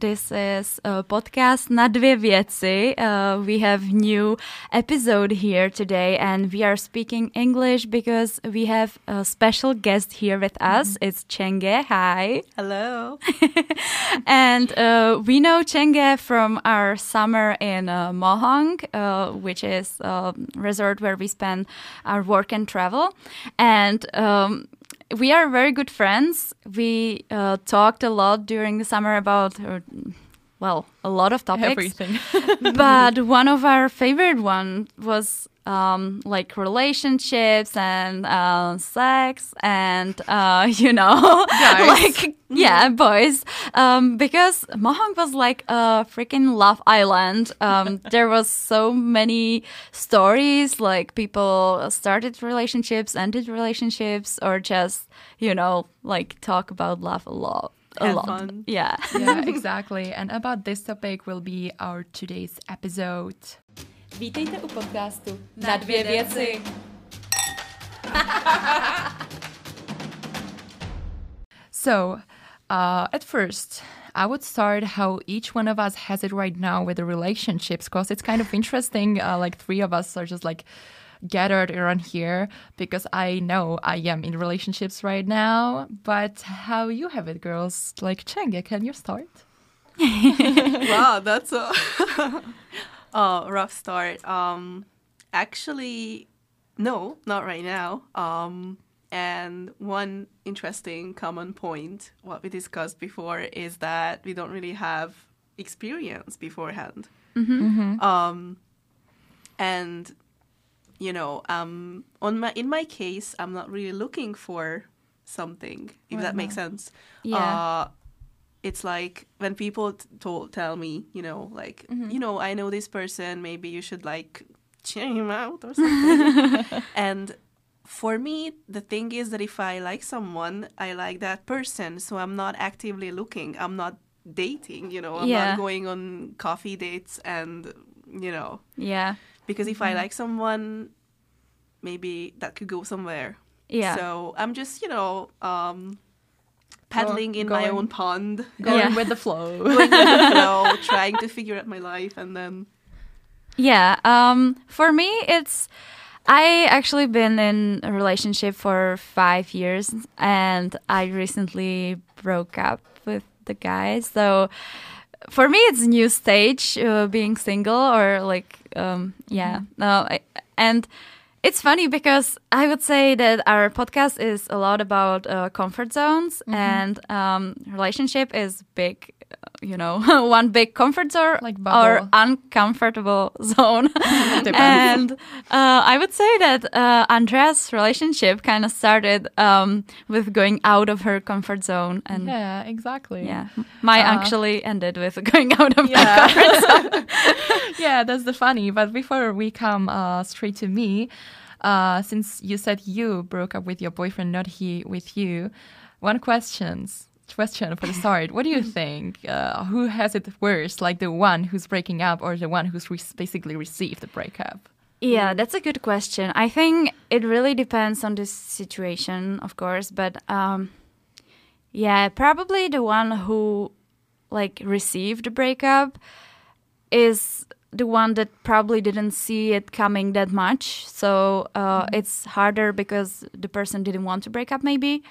This is a podcast Na dvě věci. Uh, we have new episode here today and we are speaking English because we have a special guest here with us. Mm-hmm. It's Csenge. Hi. Hello. and uh, we know Csenge from our summer in uh, Mohonk, uh, which is a resort where we spend our work and travel. And um, we are very good friends. We uh, talked a lot during the summer about, uh, well, a lot of topics. Everything. but one of our favorite one was um, like relationships and uh, sex and uh, you know like yeah boys um, because Mohonk was like a freaking love island um, there was so many stories like people started relationships ended relationships or just you know like talk about love a lot a lot fun. yeah yeah, exactly. And about this topic will be our today's episode. Vítejte u podcastu Na dvě věci. So, uh, at first, I would start how each one of us has it right now with the relationships, because it's kind of interesting. Uh, like three of us are just like gathered around here because I know I am in relationships right now. But how you have it, girls? Like Csenge, can you start? wow, that's a uh, rough start. Um, actually, no, not right now. Um, and one interesting common point, what we discussed before, is that we don't really have experience beforehand. Um, and you know, um, on my in my case, I'm not really looking for something, if that makes sense. Yeah. Uh, it's like when people t- told tell me, you know, like you know, I know this person, maybe you should like cheer him out or something. and for me, the thing is that if I like someone, I like that person, so I'm not actively looking. I'm not dating, you know. I'm Yeah. not going on coffee dates and you know, Yeah. because if I like someone, maybe that could go somewhere. Yeah. So I'm just, you know, um, paddling in my own pond, Going Yeah. with the flow. going with the flow, trying to figure out my life, and then Yeah. Um, for me, it's I actually been in a relationship for five years, and I recently broke up with the guy. So for me, it's a new stage uh, being single, or like, um, yeah, no, I, and. It's funny because I would say that our podcast is a lot about uh, comfort zones, and um, relationship is big, you know, one big comfort zone Like or uncomfortable zone. and uh, I would say that uh, Andrea's relationship kind of started um, with going out of her comfort zone, and yeah, yeah, exactly. my Uh, actually ended with going out of my Yeah. comfort zone. yeah, that's the funny. But before we come uh, straight to me, uh, since you said you broke up with your boyfriend, not he with you, one questions question for the start. What do you think? Uh, who has it worse, like the one who's breaking up or the one who's re- basically received the breakup? Yeah, that's a good question. I think it really depends on the situation, of course, but um, yeah, probably the one who like received the breakup is the one that probably didn't see it coming that much. So uh, it's harder because the person didn't want to break up, maybe,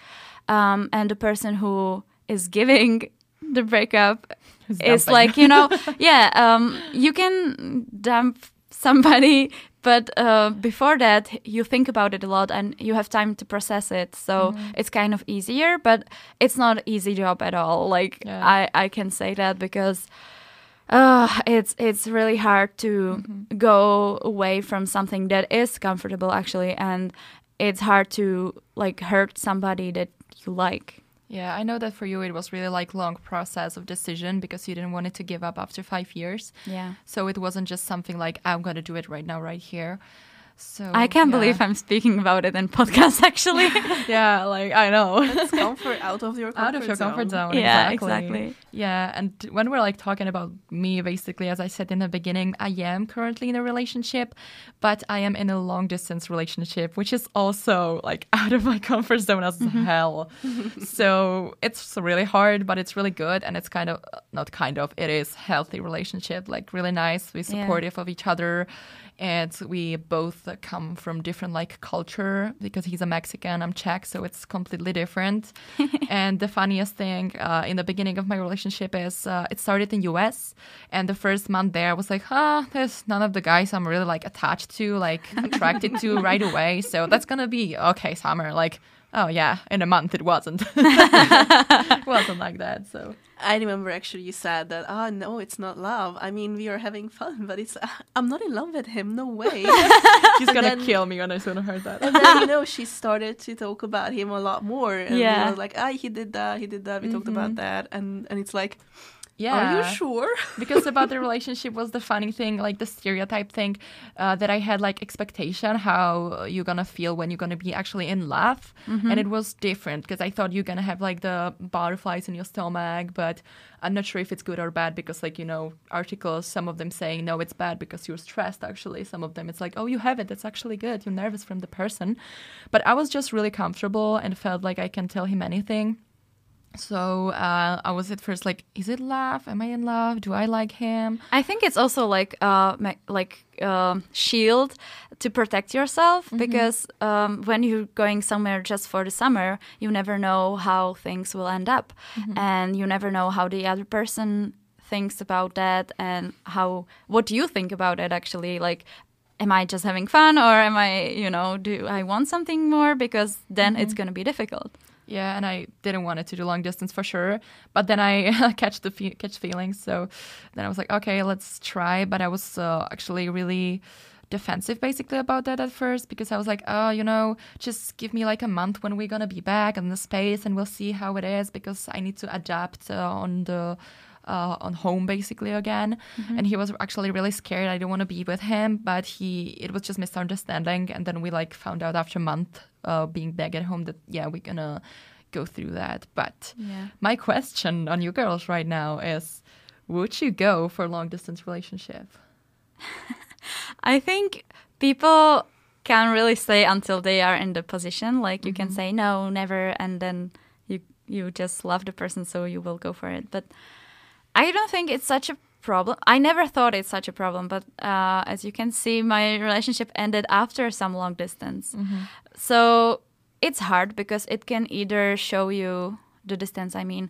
um, and the person who is giving the breakup Who's is dumping. like you know yeah um you can dump somebody but uh, before that you think about it a lot and you have time to process it. So it's kind of easier but it's not easy job at all. Like Yeah. i i can say that because uh, it's it's really hard to go away from something that is comfortable actually. And it's hard to like hurt somebody that you like Yeah, I know that for you it was really like long process of decision because you didn't want it to give up after five years. yeah So it wasn't just something like I'm gonna do it right now, right here. So I can't yeah. believe I'm speaking about it in podcast. Actually, Yeah, like I know. It's comfort out of your comfort out of your comfort zone. Yeah, exactly. exactly. Yeah, and when we're like talking about me, basically, as I said in the beginning, I am currently in a relationship, but I am in a long distance relationship, which is also like out of my comfort zone as mm-hmm. hell. so it's really hard, but it's really good, and it's kind of not kind of it is healthy relationship, like really nice. We're Yeah. supportive of each other and we both come from different like culture because he's a mexican i'm czech so it's completely different. And the funniest thing uh, in the beginning of my relationship is uh, it started in us and the first month there i was like ah there's none of the guys i'm really like attached to like attracted to right away so that's gonna be okay summer. Like oh yeah in a month it wasn't it wasn't like that so I remember actually you said that, oh no, it's not love. I mean, we are having fun, but it's, I'm not in love with him, no way. he's gonna then- kill me when i soon heard that and then, you know, she started to talk about him a lot more. And Yeah. we like, ah, he did that, he did that, we talked about that. And, and it's like, yeah are you sure? because about the relationship was the funny thing like the stereotype thing uh, that i had like expectation how you're gonna feel when you're gonna be actually in love. And it was different because i thought you're gonna have like the butterflies in your stomach but i'm not sure if it's good or bad because like you know articles some of them saying no it's bad because you're stressed actually. Some of them it's like oh you have it. That's actually good. You're nervous from the person. But i was just really comfortable and felt like i can tell him anything so uh, I was at first like, is it love? Am I in love? Do I like him? I think it's also like uh like um shield to protect yourself because um, when you're going somewhere just for the summer, you never know how things will end up, and you never know how the other person thinks about that and how what do you think about it actually? Like am i just having fun or am i you know do i want something more? Because then it's going to be difficult Yeah, and I didn't want it to do long distance for sure. But then I catch the fe- catch feelings, so then I was like, okay, let's try. But I was uh, actually really defensive basically about that at first because I was like, oh, you know, just give me like a month when we're gonna be back in the space and we'll see how it is because I need to adapt uh, on the uh, on home basically again. And he was actually really scared. I didn't want to be with him, but he it was just misunderstanding. And then we like found out after a month uh, being back at home that yeah we're gonna go through that. But Yeah. my question on you girls right now is, would you go for a long distance relationship? I think people can really stay until they are in the position. Like you can say no, never, and then you you just love the person, so you will go for it. But I don't think it's such a problem. I never thought it's such a problem, but uh, as you can see, my relationship ended after some long distance. So it's hard because it can either show you the distance. I mean,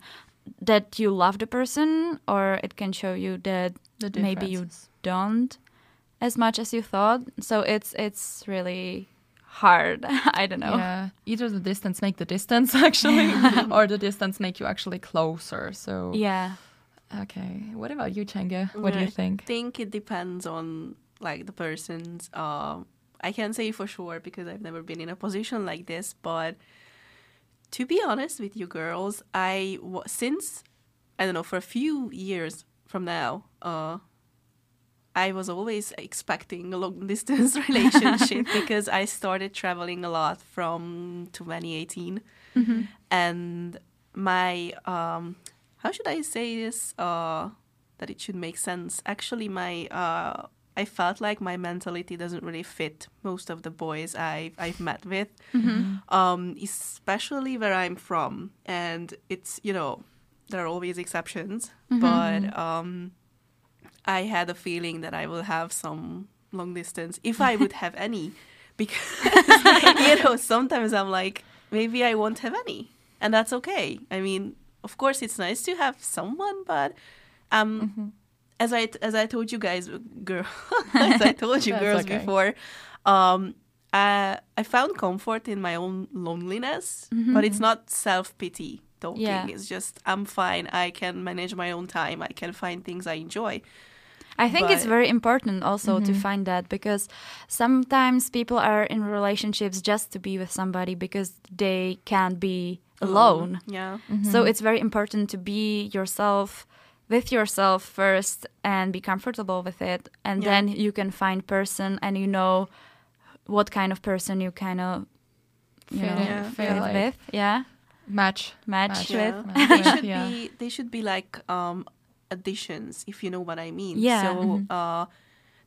that you love the person, or it can show you that maybe you don't as much as you thought. So it's it's really hard. I don't know. Yeah, either the distance make the distance actually, or the distance make you actually closer. So Yeah. Okay, what about you, Csenge? What do you think? I think? it depends on like the person's. Uh, I can't say for sure because I've never been in a position like this, but to be honest with you girls, I since I don't know for a few years from now, uh, I was always expecting a long distance relationship because I started traveling a lot from 2018, and my um, how should I say this uh, that it should make sense? Actually, my uh, I felt like my mentality doesn't really fit most of the boys I've I've met with, um, especially where I'm from, and it's you know there are always exceptions, but um, I had a feeling that I will have some long distance if I would have any, because you know sometimes I'm like maybe I won't have any, and that's okay. I mean, of course it's nice to have someone, but um, as I as I told you guys, girl, as I told you girls okay. before, um, I I found comfort in my own loneliness, but it's not self pity talking. Yeah. It's just I'm fine. I can manage my own time. I can find things I enjoy. I think it's very important also to find that because sometimes people are in relationships just to be with somebody because they can't be alone. Yeah. So it's very important to be yourself with yourself first and be comfortable with it and Yeah. then you can find person and you know what kind of person you kind of you Fit know, Yeah. fit fit like- with. Yeah, match. match, Match. with. Yeah. Match they should yeah. be they should be like um additions if you know what I mean. Yeah. So Mm-hmm. uh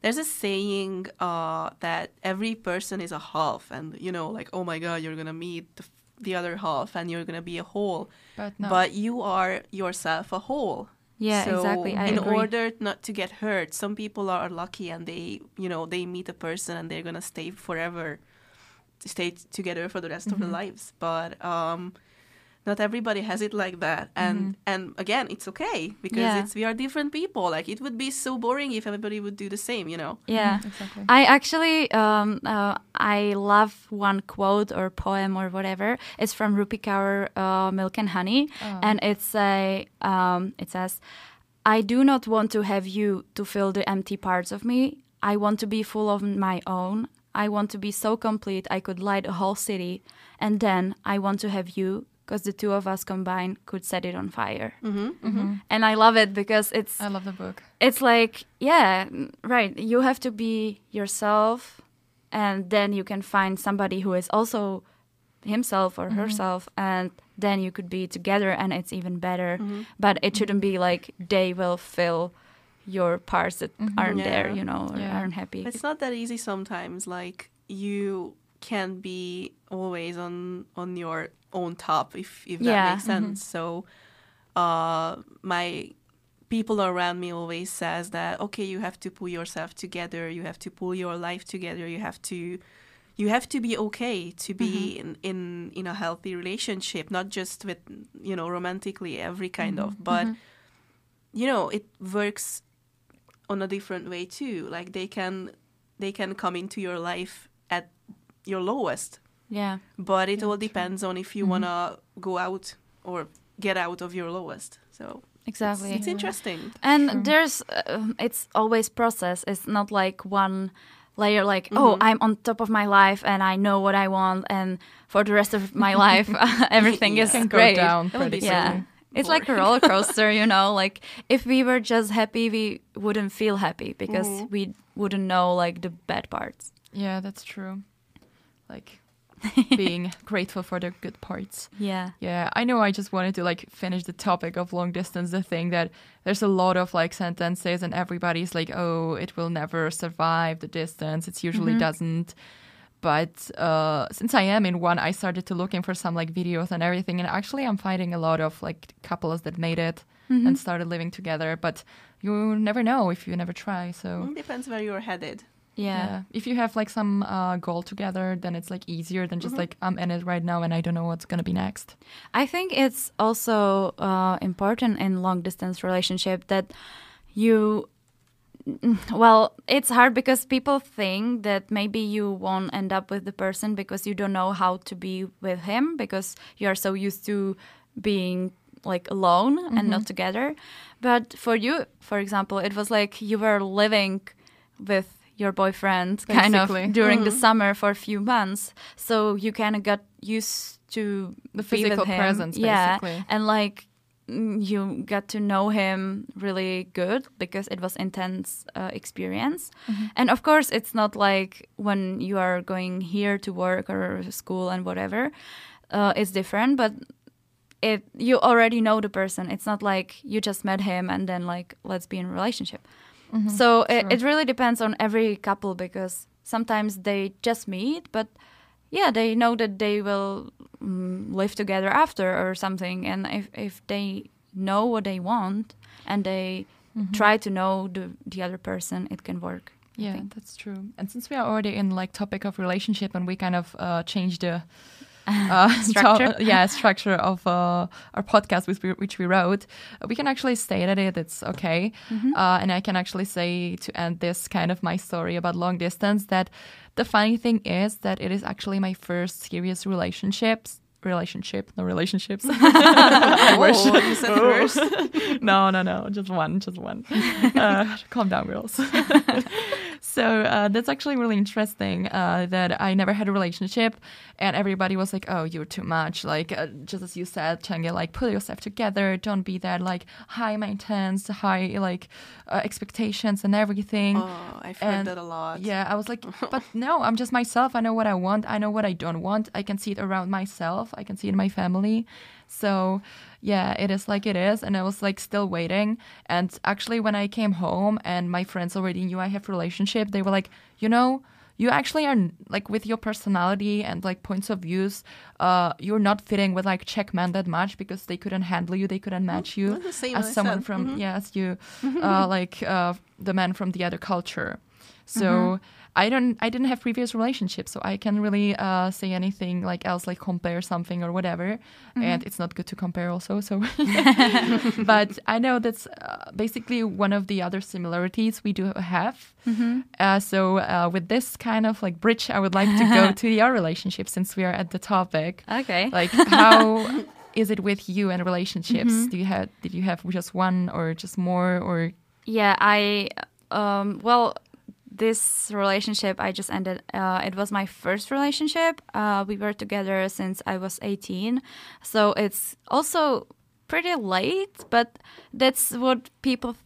there's a saying uh that every person is a half and you know like oh my god you're going to meet the, the other half and you're going to be a whole But no. but you are yourself a whole. Yeah, so exactly. I in agree. order not to get hurt, some people are lucky and they, you know, they meet a person and they're gonna stay forever, stay t- together for the rest of their lives. But um, not everybody has it like that, and and again, it's okay because Yeah. it's we are different people. Like it would be so boring if everybody would do the same, you know. Yeah. exactly. I actually um, uh, I love one quote or poem or whatever. It's from Rupi Kaur, uh, Milk and Honey, and it's a um, it says, "I do not want to have you to fill the empty parts of me. I want to be full of my own. I want to be so complete I could light a whole city, and then I want to have you." Because the two of us combined could set it on fire, mm-hmm, mm-hmm. mm-hmm. and I love it because it's I love the book. it's like yeah right you have to be yourself and then you can find somebody who is also himself or mm-hmm. herself and then you could be together and it's even better but it shouldn't be like they will fill your parts that aren't there you know or Yeah. aren't happy It's not that easy sometimes. Like you can be always on on your own top if if that makes mm-hmm. sense. So uh my people around me always says that okay, you have to pull yourself together, you have to pull your life together, you have to you have to be okay to be mm-hmm. in, in in a healthy relationship, not just with you know romantically every kind mm-hmm. of, but you know it works on a different way too. Like they can they can come into your life at your lowest, yeah but it all depends on if you mm-hmm. wanna go out or get out of your lowest. So exactly it's interesting. and Sure. there's uh, it's always process it's not like one layer like oh mm-hmm. i'm on top of my life and i know what i want and for the rest of my life everything is Can go great down pretty be quickly. yeah it's like a roller coaster you know like if we were just happy we wouldn't feel happy because mm-hmm. we wouldn't know like the bad parts Yeah, that's true. Like being grateful for the good parts. yeah Yeah, I know I just wanted to like finish the topic of long distance, the thing that there's a lot of like sentences and everybody's like, oh, it will never survive the distance. It usually doesn't. But uh, since I am in one, I started to looking for some like videos and everything, and actually I'm finding a lot of like couples that made it and started living together. But you never know if you never try. So It depends where you're headed. Yeah, yeah. If you have like some uh, goal together, then it's like easier than just like I'm in it right now and I don't know what's gonna be next. I think it's also uh, important in long distance relationship that you well it's hard because people think that maybe you won't end up with the person because you don't know how to be with him because you are so used to being like alone and not together but for you for example it was like you were living with your boyfriend kind Basically. of during the summer for a few months. So you kind of got used to The physical presence, yeah. basically. and like mm, you got to know him really good because it was intense uh, experience. Mm-hmm. and of course it's not like when you are going here to work or school and whatever uh, it's different but it you already know the person. It's not like you just met him and then like let's be in a relationship so it, it really depends on every couple because sometimes they just meet but yeah they know that they will mm, live together after or something. And if, if they know what they want and they try to know the, the other person it can work Yeah, that's true. And since we are already in like topic of relationship and we kind of uh, changed the uh, Structure? to- yeah, structure of uh, our podcast, which we, which we wrote, uh, we can actually state at it. It's okay, Mm-hmm. uh, and I can actually say to end this kind of my story about long distance that the funny thing is that it is actually my first serious relationships. Relationship, no relationships. I wish. Oh, you said first. no, no, no, just one, just one. Uh, calm down, girls. So uh, that's actually really interesting uh, that I never had a relationship, and everybody was like, "Oh, you're too much." Like uh, just as you said, Csenge, like pull yourself together. Don't be that like high maintenance, high like uh, expectations and everything. Oh, I've heard that a lot. Yeah, I was like, but no, I'm just myself. I know what I want. I know what I don't want. I can see it around myself. I can see it in my family. So, yeah, it is like it is. And I was like still waiting. And actually, when I came home and my friends already knew I have relationship, they were like, you know, you actually are like with your personality and like points of views, uh, you're not fitting with like Czech men that much because they couldn't handle you, they couldn't match you That's the same as someone from Mhm. yes you uh, like uh, the man from the other culture so Mm-hmm. I don't i didn't have previous relationships so i can't really uh, say anything like else like compare something or whatever Mm-hmm. and it's not good to compare also so but i know that's uh, basically one of the other similarities we do have Mm-hmm. uh, so uh, with this kind of like bridge i would like to go to your relationship since we are at the topic Okay. like how is it with you and relationships Mm-hmm. do you have did you have just one or just more or Yeah, I um well this relationship I just ended uh, it was my first relationship. Uh, we were together since I was 18. So it's also pretty late, but that's what people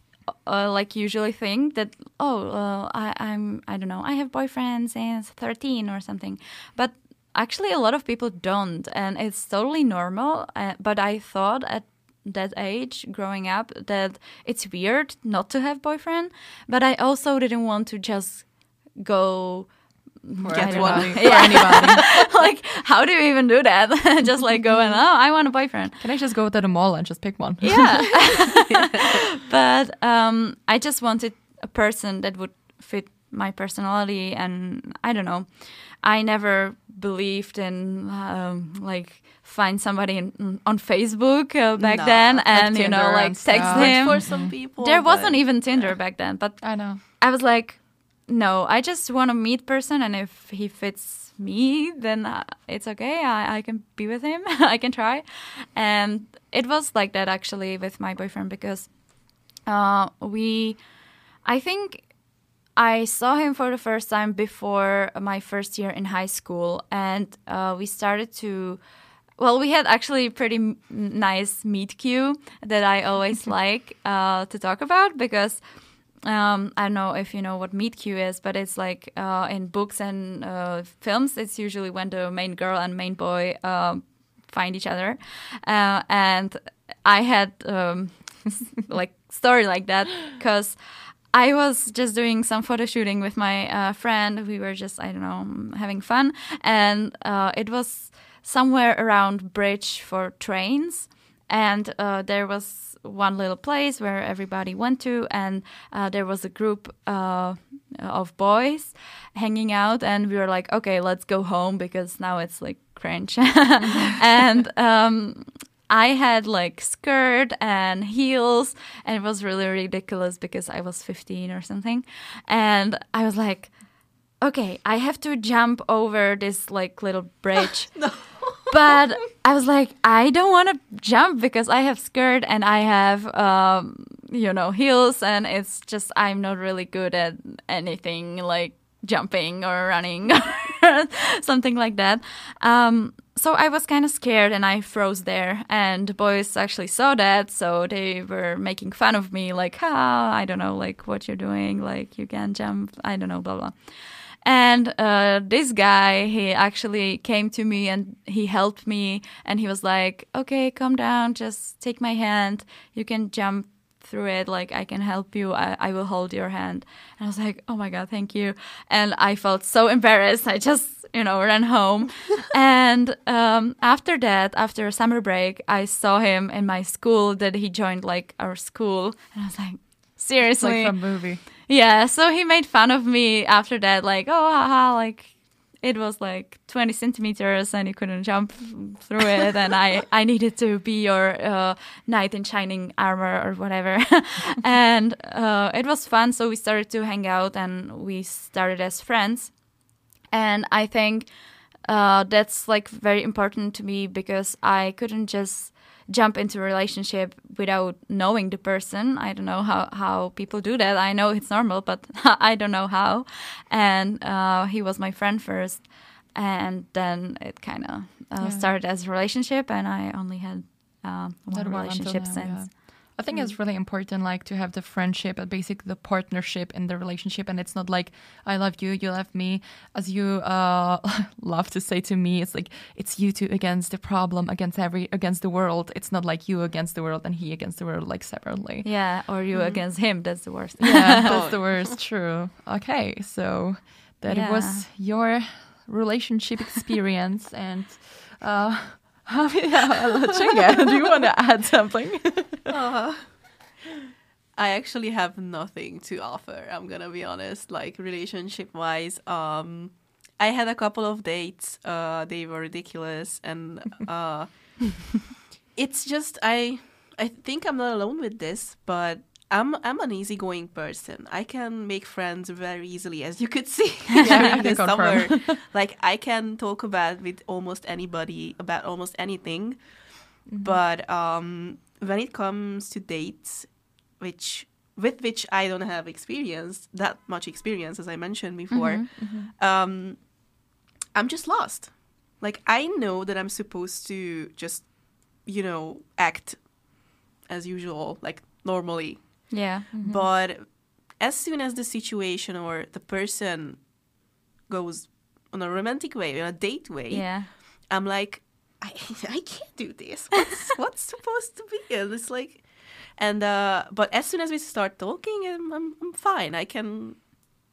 uh, like usually think that oh I, I'm I don't know I have boyfriend since 13 or something, but actually a lot of people don't, and it's totally normal. Uh, but I thought at that age growing up that it's weird not to have boyfriend, but I also didn't want to just go. for Get one. for Yeah. anybody like how do you even do that? just like going, oh, I want a boyfriend. can i just go to the mall and just pick one Yeah. but um, I just wanted a person that would fit my personality, and I don't know. I never believed in um, like find somebody in, on Facebook uh, back No, then, like and you know, like text stuff. Him. for some people. There but- wasn't even Tinder back then, but i know I was like, no, I just want to meet person, and if he fits me, then uh, it's okay. I, I can be with him. I can try, and it was like that actually with my boyfriend because uh, we, I think. I saw him for the first time before my first year in high school, and uh, we started to. Well, we had actually pretty m- nice meet cute that I always like uh, to talk about because um, I don't know if you know what meet cute is, but it's like uh, in books and uh, films, it's usually when the main girl and main boy um, find each other, uh, and I had um, like story like that because. I was just doing some photo shooting with my uh, friend. We were just, I don't know, having fun. And uh, it was somewhere around bridge for trains. And uh, there was one little place where everybody went to. And uh, there was a group uh, of boys hanging out. And we were like, okay, let's go home because now it's like cringe. and um, I had like skirt and heels, and it was really ridiculous because I was 15 or something. And I was like, okay, I have to jump over this like little bridge. But I was like, I don't want to jump because I have skirt and I have, um, you know, heels, and it's just I'm not really good at anything like jumping or running or something like that. Um, so I was kind of scared and I froze there. And the boys actually saw that, so they were making fun of me, like, "Ah, I don't know, like what you're doing, like you can't jump, I don't know, blah blah." And uh, this guy, he actually came to me and he helped me, and he was like, "Okay, calm down, just take my hand. You can jump through it. Like I can help you. I, I will hold your hand." And I was like, "Oh my god, thank you!" And I felt so embarrassed. I just, you know, ran home. and um, after that, after summer break, I saw him in my school. That he joined like our school, and I was like, it's "Seriously?" like from movie Yeah, so he made fun of me after that, like, oh, haha, like it was like 20 centimeters and you couldn't jump through it, and I, I needed to be your uh, knight in shining armor or whatever. and uh, it was fun, so we started to hang out and we started as friends. And I think uh, that's like very important to me because I couldn't just jump into a relationship without knowing the person. I don't know how, how people do that. I know it's normal, but I don't know how. And uh, he was my friend first, and then it kind of uh, Yeah. started as a relationship, and I only had uh, one That relationship since. yeah. I think it's really important, like to have the friendship and basically the partnership in the relationship, and it's not like I love you, you love me, as you uh, love to say to me. It's like it's you two against the problem, against every, against the world. It's not like you against the world and he against the world, like separately. Yeah, or you against him. That's the worst. Yeah, that's the worst. True. Okay, so that Yeah. was your relationship experience, and uh, yeah, Csenge, do you want to add something? Uh, I actually have nothing to offer. I'm gonna be honest. Like relationship wise, um, I had a couple of dates. Uh, they were ridiculous, and uh, it's just I. I think I'm not alone with this, but I'm I'm an easygoing person. I can make friends very easily, as you could see during the summer. like I can talk about with almost anybody about almost anything. But um, when it comes to dates, which with which I don't have experience that much experience, as I mentioned before, um, I'm just lost. Like I know that I'm supposed to just, you know, act as usual, like normally, Yeah. but as soon as the situation or the person goes on a romantic way, on a date way, Yeah. I'm like, I, I can't do this. What's what's supposed to be? And it's like, and uh, but as soon as we start talking, I'm, I'm I'm fine. I can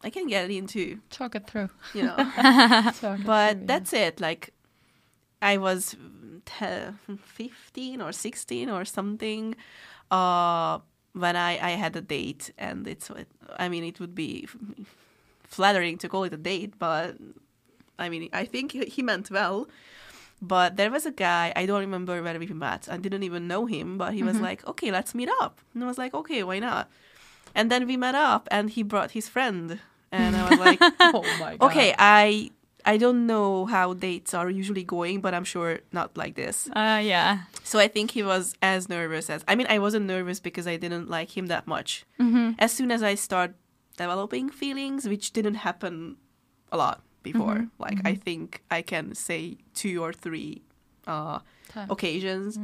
I can get into Talk it through. you know. It but through, yeah. that's it. Like, I was te- 15 or 16 or something uh, when I, I had a date, and it's I mean it would be flattering to call it a date, but I mean I think he he meant well. But there was a guy I don't remember where we met. I didn't even know him, but he was mm-hmm. like, "Okay, let's meet up." And I was like, "Okay, why not?" And then we met up, and he brought his friend, and I was like, oh my god. Okay, I I don't know how dates are usually going, but I'm sure not like this. Uh, yeah. So I think he was as nervous as I mean I wasn't nervous because I didn't like him that much. Mm-hmm. As soon as I start developing feelings, which didn't happen a lot before. Like I think I can say two or three uh, occasions,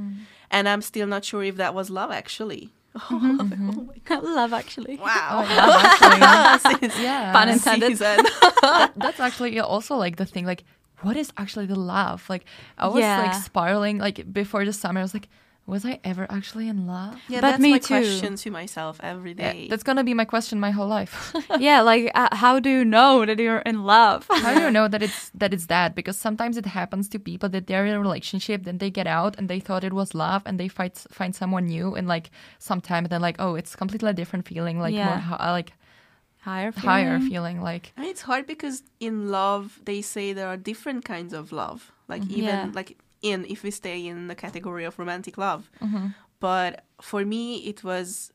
and I'm still not sure if that was love actually. Mm-hmm. oh my god! Love, actually. Wow. Oh, Since Yeah. Pun intended. that, that's actually also like the thing like what is actually the love like i was Yeah. like spiraling like before the summer i was like was i ever actually in love Yeah, But that's me my too. question to myself every Yeah, that's gonna be my question my whole life yeah, like uh, how do you know that you're in love? how do you know that it's that it's that because sometimes it happens to people that they're in a relationship then they get out and they thought it was love and they find find someone new and like some time and then like oh it's completely a different feeling like more Yeah. hi- like Higher, higher feeling. feeling like I mean, it's hard because in love they say there are different kinds of love. Like even Yeah. like in if we stay in the category of romantic love. Mm-hmm. But for me, it was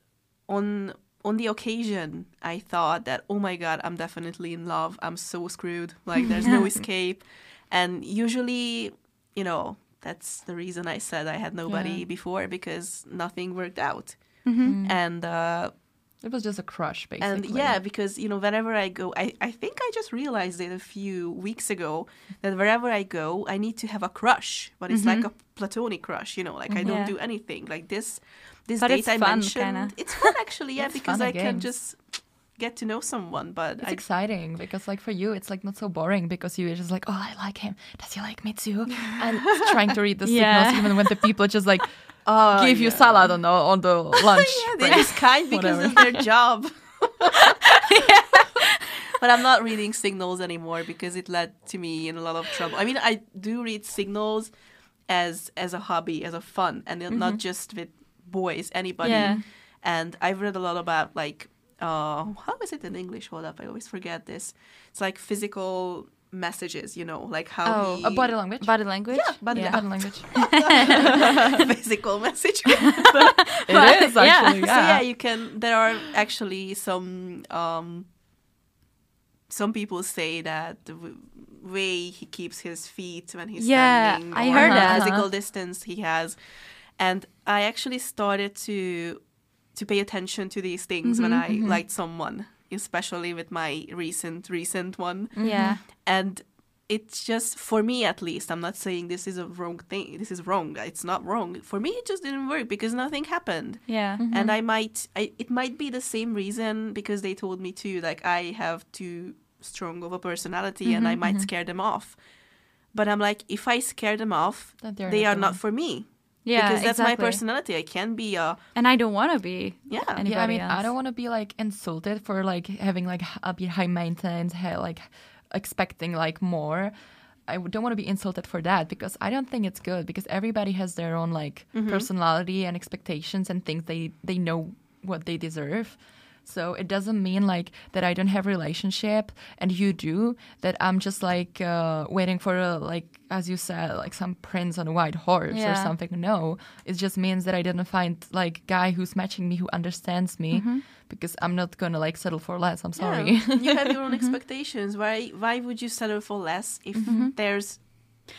on on the occasion I thought that oh my god, I'm definitely in love. I'm so screwed. Like there's no escape. And usually, you know, that's the reason I said I had nobody Yeah. before because nothing worked out. Mm-hmm. And uh, it was just a crush basically and yeah, because you know, whenever I go, I, I think I just realized it a few weeks ago that wherever I go, I need to have a crush, but it's like mm-hmm. a platonic crush. You know, like I don't Yeah. do anything. Like this, this But date I fun, mentioned, kinda. it's fun actually. Yeah, because I can just get to know someone. But It's I, exciting because, like, for you, it's like not so boring because you're just like, oh, I like him. Does he like me too? And trying to read the Yeah. signals, even when the people just like oh, give you salad on the on the lunch. Yeah, they're just kind because of their job. But I'm not reading signals anymore because it led to me in a lot of trouble. I mean, I do read signals as as a hobby, as a fun, and it- not just with boys, anybody. Yeah. And I've read a lot about like uh, how is it in English? Hold up, I always forget this. It's like physical messages, you know, like how Oh, he, A body language. Body language. Yeah, body yeah. Body language. physical message. it is Yeah. actually. So Yeah. yeah, you can. There are actually some. Um, some people say that the way he keeps his feet when he's Yeah, standing, I heard the that. physical distance he has, and I actually started to to pay attention to these things when I liked someone, especially with my recent recent one. Mm-hmm. Yeah. And it's just for me at least. I'm not saying this is a wrong thing. This is wrong. It's not wrong. For me, it just didn't work because nothing happened. Yeah. Mm-hmm. And I might, I, it might be the same reason because they told me too. Like I have too strong of a personality, and I mm-hmm. might scare them off. But I'm like, if I scare them off, they're not are not one. for me. Yeah. because that's exactly. my personality. I can be a And I don't want to be. yeah. Anybody yeah, I mean, else. I don't want to be like insulted for like having like a bit high maintenance, ha- like expecting like more. I don't want to be insulted for that because I don't think it's good because everybody has their own like mm-hmm. personality and expectations and things they they know what they deserve. So it doesn't mean like that I don't have relationship and you do that I'm just like uh, waiting for a, like as you said like some prince on a white horse or something. No, it just means that I didn't find like guy who's matching me who understands me Mm-hmm. because I'm not gonna like settle for less. I'm Yeah. sorry. you have your own expectations. Why why would you settle for less if there's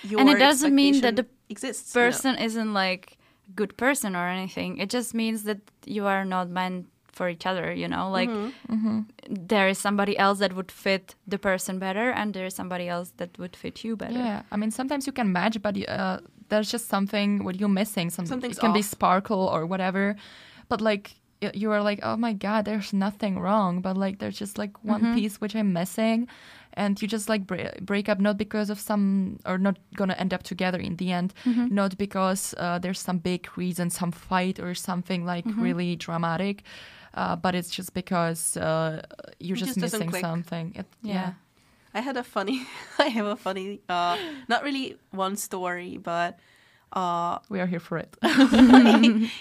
your And it doesn't mean that the exists you know? person isn't like a good person or anything. It just means that you are not meant for each other, you know? Like Mm-hmm. there is somebody else that would fit the person better and there is somebody else that would fit you better. Yeah, I mean sometimes you can match, but uh, there's just something what you're missing. Some, Something's it can be sparkle or whatever, but like you are like, oh my god, there's nothing wrong, but like there's just like one Mm-hmm. piece which I'm missing, and you just like break, break up not because of some or not gonna end up together in the end, Mm-hmm. not because uh, there's some big reason, some fight or something like Mm-hmm. really dramatic. Uh, but it's just because uh, you're It just, just missing something. It, Yeah. I had a funny I have a funny uh not really one story but uh we are here for it.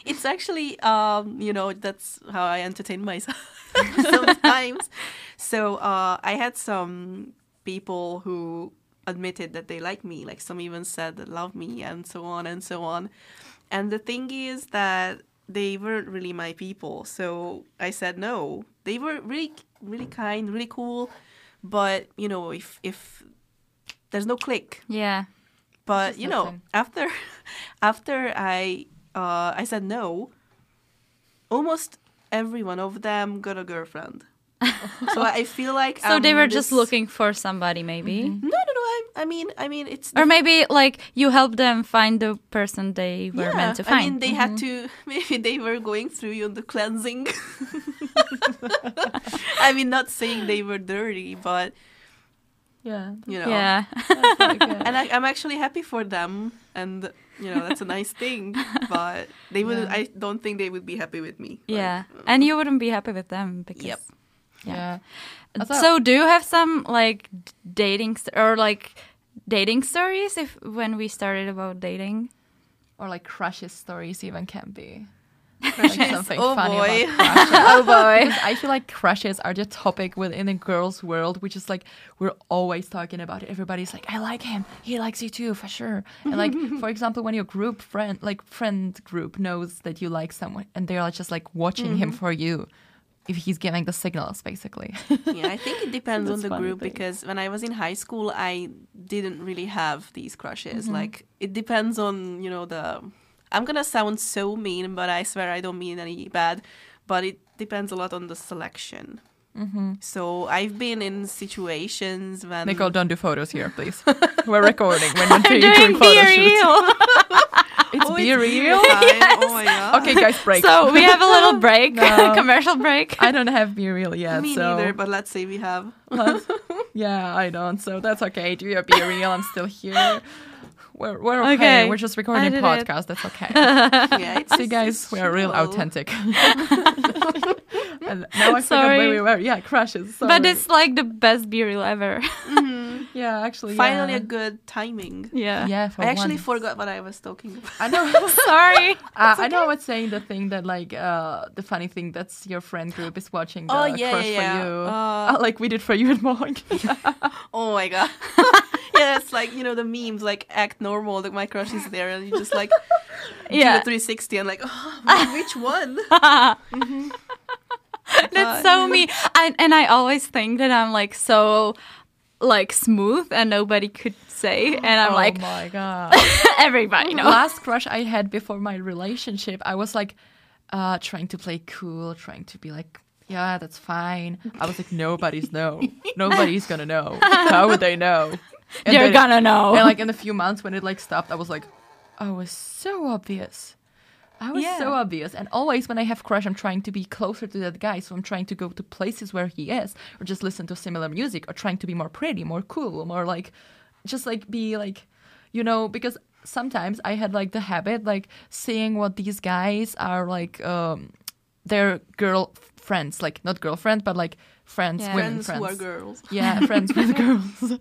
it's actually um you know that's how I entertain myself sometimes. So uh I had some people who admitted that they like me, like some even said that love me and so on and so on. And the thing is that they weren't really my people. So I said no. They were really really kind, really cool, but you know, if if there's no click, Yeah. but you know, listen. after after I uh, I said no, almost every one of them got a girlfriend. So I feel like So I'm they were um, just this- looking for somebody maybe. No, no, no. I, I mean, I mean, it's Or maybe like you helped them find the person they were yeah. meant to find. I mean, they had mm-hmm. to. Maybe they were going through you know, the cleansing. I mean, not saying they were dirty, but yeah. you know. yeah. That's like, And I, I'm actually happy for them, and you know that's a nice thing. But they would. Yeah. I don't think they would be happy with me. Like, yeah. Um, and you wouldn't be happy with them because Yep. Yeah. So do you have some like d- dating or like dating stories if when we started about dating? Or like crushes stories even can be. Like something Oh, funny boy. about crushes. Oh boy. Because I feel like crushes are the topic within the girls' world, which is like we're always talking about it. Everybody's like, "I like him. He likes you too, for sure." And like, for example, when your group friend, like friend group, knows that you like someone, and they're just like watching him mm-hmm. for you, if he's giving the signals, basically. yeah, I think it depends on the group thing. because when I was in high school, I didn't really have these crushes. Mm-hmm. Like it depends on you know the. I'm gonna sound so mean, but I swear I don't mean any bad. But it depends a lot on the selection. Mm-hmm. So I've been in situations when Nikol, don't do photos here, please. We're recording. We're not doing, Doing doing photo shoots. It's Oh, be it's real. time. Oh my god. Okay, guys, break. so we have a little break, No. commercial break. I don't have be real yet. Me so neither, but let's say we have. yeah, I don't. So that's okay. Do your be real. I'm still here. We're we're okay. Okay, We're just I recording did it. podcast. That's okay. Yeah, it's See, it's- guys, we are real authentic. and now I forgot Sorry. where we were. Yeah, crushes. Sorry. But it's like the best be real ever. yeah, actually, Finally, yeah. a good timing. yeah. yeah. For I actually once. forgot what I was talking about. I know. Sorry. Uh, I know I was saying the thing that like uh the funny thing that's your friend group is watching the Oh, yeah, crush yeah, yeah. for you, Uh, Uh, like we did for you at Mohonk. Oh my god. yeah, it's like, you know, the memes like act normal, like my crush is there and you just like do Yeah. a 360 and like, oh, which one? That's so me. I, and I always think that I'm like so like smooth and nobody could say, and I'm oh like, oh my god. everybody knows. Last crush I had before my relationship, I was like uh, trying to play cool, trying to be like, yeah, that's fine. I was like, nobody's know. Nobody's gonna know. How would they know? And You're then- gonna know. And like in a few months when it like stopped, I was like, I was so obvious. I was Yeah. so obvious. And always when I have crush, I'm trying to be closer to that guy. So I'm trying to go to places where he is, or just listen to similar music, or trying to be more pretty, more cool, more like, just like be like, you know, because sometimes I had like the habit, like seeing what these guys are like, um, their girl friends, like not girlfriend, but like friends, Yeah. women Friends, who are girls. yeah, friends with girls.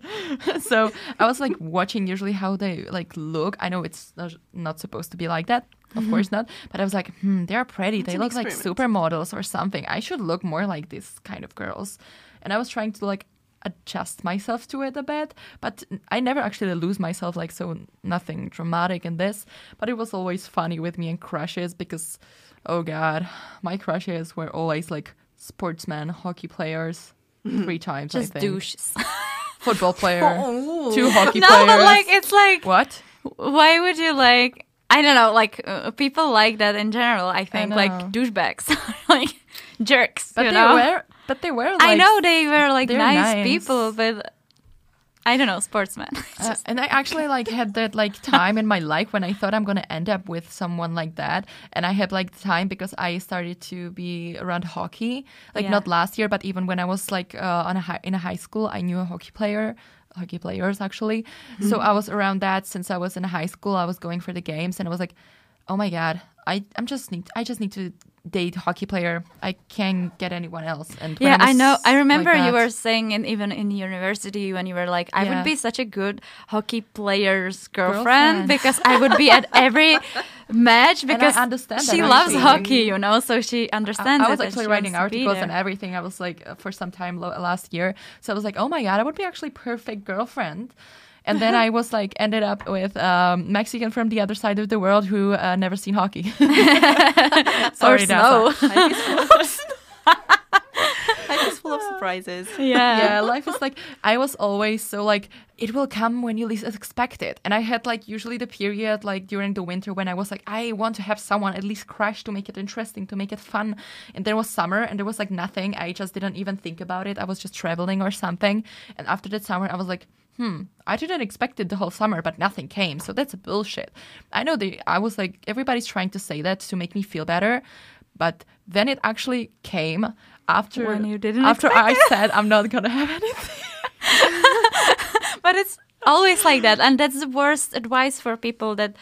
so I was like watching usually how they like look. I know it's not, not supposed to be like that, of course not. But I was like, hmm, they're pretty. they an look like experiment. supermodels or something. I should look more like these kind of girls. And I was trying to like adjust myself to it a bit, but I never actually lose myself like so nothing dramatic in this. But it was always funny with me and crushes because, oh god, my crushes were always like sportsmen, hockey players. Three times, Just I think douches. football player, Oh. two hockey no, players. but like it's like, what? why would you like? I don't know. Like uh, people like that in general. I think know. like douchebags, like jerks. But you they know. were, but they were. Like, I know they were like nice, nice. people, but I don't know, sportsmen. Uh, and I actually like had that like time in my life when I thought I'm gonna end up with someone like that, and I had like the time because I started to be around hockey, like Yeah. not last year, but even when I was like uh, on a high, in a high school, I knew a hockey player, hockey players actually. So mm-hmm. I was around that since I was in high school. I was going for the games, and I was like, oh my god, I I'm just need I just need to date hockey player. I can't get anyone else. And yeah, I know. I like remember you were saying, in, even in university, when you were like, I Yeah. would be such a good hockey player's girlfriend, Girlfriend. because I would be at every match because that she loves hockey, you know, so she understands. I was it actually writing wants to be articles and everything. I was like, uh, for some time lo- last year. So I was like, oh my God, I would be actually perfect girlfriend. And then I was like, ended up with um, Mexican from the other side of the world who uh, never seen hockey. or Sorry, snow. Dasa. Life is full of surprises. yeah. yeah, life is like I was always so like it will come when you least expect it. And I had like usually the period like during the winter when I was like I want to have someone at least crash to make it interesting, to make it fun. And there was summer and there was like nothing. I just didn't even think about it. I was just traveling or something. And after that summer I was like Hmm, I didn't expect it the whole summer, but nothing came. So that's bullshit. I know they I was like everybody's trying to say that to make me feel better, but then it actually came after When you didn't after I said I'm not gonna have anything. but it's always like that and that's the worst advice for people that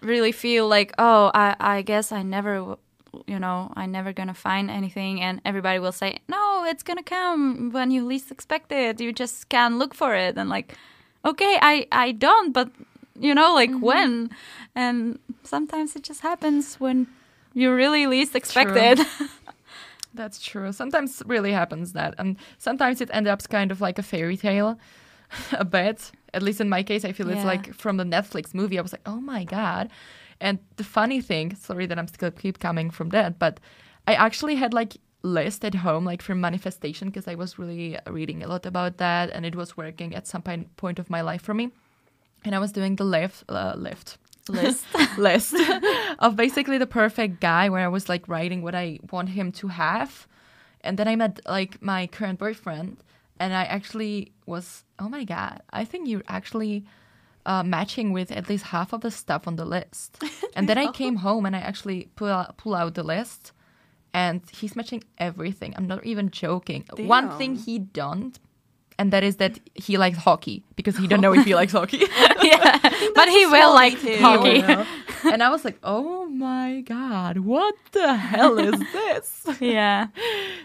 really feel like oh i, I guess i never you know I'm never gonna find anything and everybody will say no it's gonna come when you least expect it. You just can't look for it and like okay i i don't but you know like mm-hmm. when? And sometimes it just happens when you really least expect True. it That's true. Sometimes it really happens that, and sometimes it ends up kind of like a fairy tale, a bit. At least in my case, I feel it's like from the Netflix movie. I was like, oh my god. And the funny thing, sorry that I'm still keep coming from that, but I actually had like list at home like for manifestation because I was really reading a lot about that, and it was working at some point point of my life for me. And I was doing the lift, uh, lift, list list of basically the perfect guy where I was like writing what I want him to have. And then I met like my current boyfriend and I actually was, oh my God, I think you're actually uh, matching with at least half of the stuff on the list. And then I came home and I actually pull out, pull out the list and he's matching everything. I'm not even joking. One thing he don't, and that is that he likes hockey because he don't know if he likes hockey. yeah but he will like hockey and I was like, oh my god, what the hell is this? yeah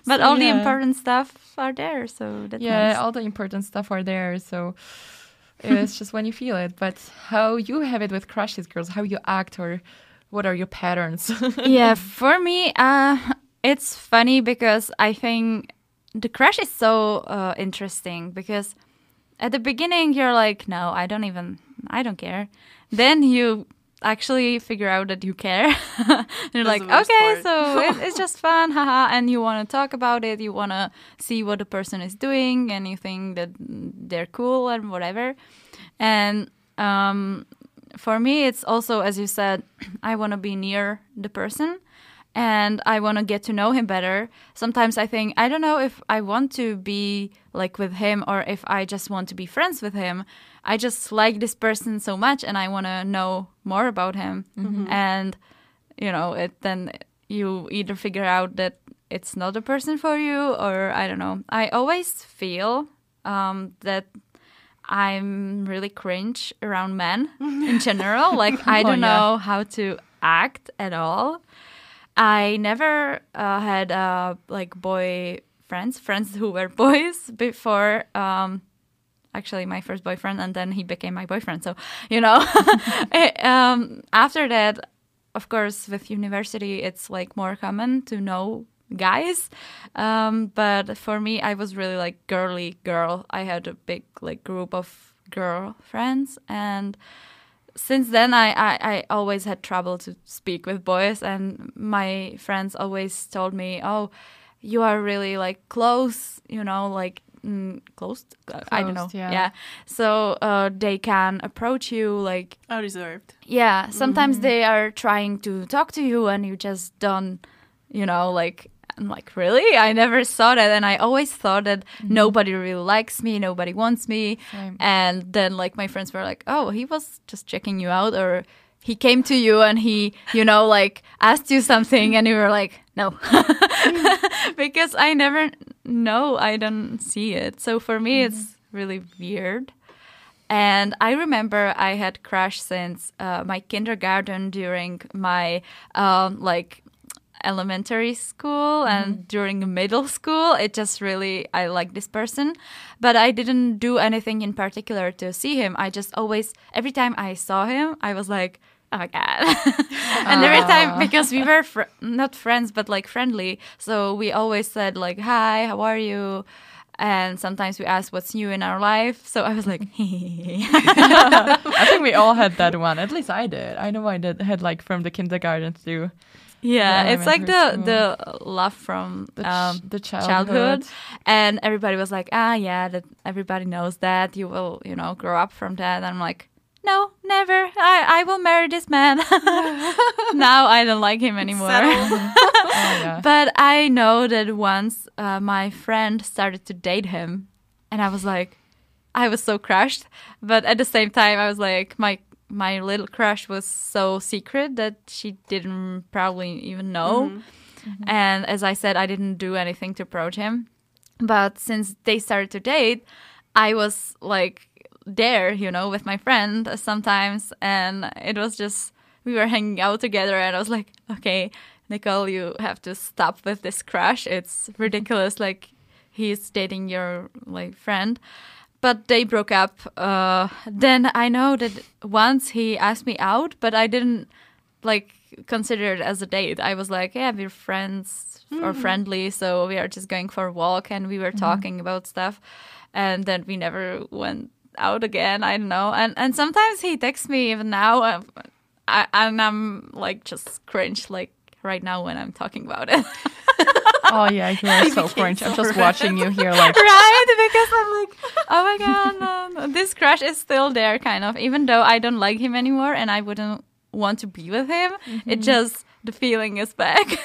but So, all the important stuff are there so that's yeah, nice. all the important stuff are there. So it's just when you feel it. But how you have it with crushes, girls, how you act, or what are your patterns? yeah, for me, uh, it's funny because I think the crush is so uh, interesting because at the beginning you're like, no, I don't even, I don't care. Then you actually figure out that you care. you're That's like, okay, part. so it, it's just fun, haha, and you want to talk about it. You want to see what the person is doing, and you think that they're cool and whatever. And um, for me, it's also, as you said, I want to be near the person and I want to get to know him better. Sometimes I think, I don't know if I want to be like with him or if I just want to be friends with him. I just like this person so much and I want to know more about him. And, you know, it then you either figure out that it's not a person for you or I don't know. I always feel um, that I'm really cringe around men in general. Like I Oh, don't yeah. know how to act at all. I never uh, had uh, like boy friends, friends who were boys before. Um, actually, my first boyfriend, and then he became my boyfriend. So you know, it, um, after that, of course, with university, it's like more common to know guys. Um, but for me, I was really like girly girl. I had a big like group of girl friends and since then I, I, I always had trouble to speak with boys and my friends always told me oh you are really like close you know like mm, close i don't know Closed, yeah. so uh, they can approach you like oh reserved. yeah sometimes they are trying to talk to you and you just don't you know like I'm like really? I never saw that. And i always thought that nobody really likes me nobody wants me. Same. and then like my friends were like oh he was just checking you out or he came to you and he you know like asked you something and you were like no. Because i never know i don't see it. So for me it's really weird. And I remember I had crush since uh, my kindergarten during my um, like elementary school mm-hmm. and during middle school. It just really I like this person, but I didn't do anything in particular to see him. I just always every time I saw him, I was like. Oh my god! and every time because we were fr- not friends but like friendly, so we always said like "Hi, how are you?" and sometimes we ask what's new in our life. So I was like, I think we all had that one. At least I did. I know I did had like from the kindergarten to yeah, it's like the elementary the love from the, ch- um, the childhood. childhood, and everybody was like, ah, yeah, that everybody knows that you will, you know, grow up from that. And I'm like, no, never. I I will marry this man. now I don't like him anymore. Oh, yeah. But I know that once uh, my friend started to date him, and I was like, I was so crushed. But at the same time, I was like, my my little crush was so secret that she didn't probably even know. Mm-hmm. Mm-hmm. And as I said, I didn't do anything to approach him. But since they started to date, I was like there, you know, with my friend sometimes, and it was just we were hanging out together, and I was like, okay, Nikol, you have to stop with this crush. It's ridiculous. Like he's dating your like friend. But they broke up. Uh, then I know that once he asked me out, but I didn't like consider it as a date. I was like, yeah, we're friends or friendly, so we are just going for a walk and we were talking about stuff, and then we never went out again. I don't know. And and sometimes he texts me even now, I, and I'm like just cringe like right now when I'm talking about it. Oh yeah, you are so cringe. I'm just watching you here like right because i'm like oh my god no. this crush is still there kind of even though i don't like him anymore and i wouldn't want to be with him it mm-hmm. just the feeling is back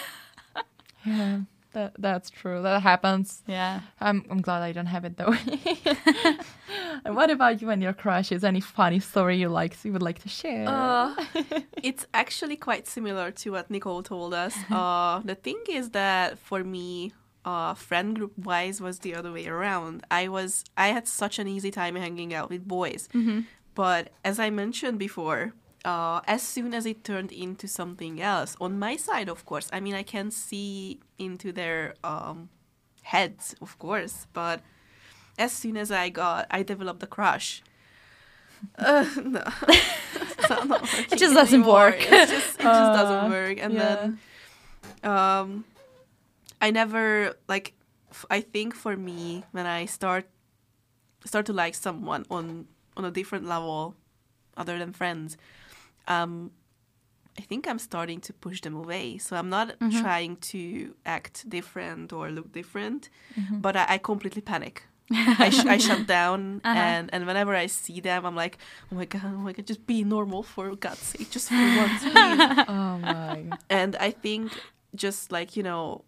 yeah. That that's true. That happens. yeah I'm I'm glad I don't have it though. and what about you and your crushes? Any funny story you like you would like to share? Uh, it's actually quite similar to what Nikol told us. Uh, the thing is that for me, uh, friend group wise was the other way around. I was I had such an easy time hanging out with boys, but as I mentioned before, uh, as soon as it turned into something else, on my side, of course. I mean, I can see into their um, heads, of course, but as soon as I got, I developed a crush. Uh, no, not just doesn't anymore. work. It's just, it just Uh, doesn't work. And yeah. then, um, I never like. F- I think for me, when I start start to like someone on on a different level, other than friends, um, I think I'm starting to push them away. So I'm not trying to act different or look different, but I, I completely panic I, sh- I shut down, Uh-huh. and and whenever I see them, I'm like, oh my god, oh my god, just be normal for God's sake, just for once, please. Oh my. and I think just like you know,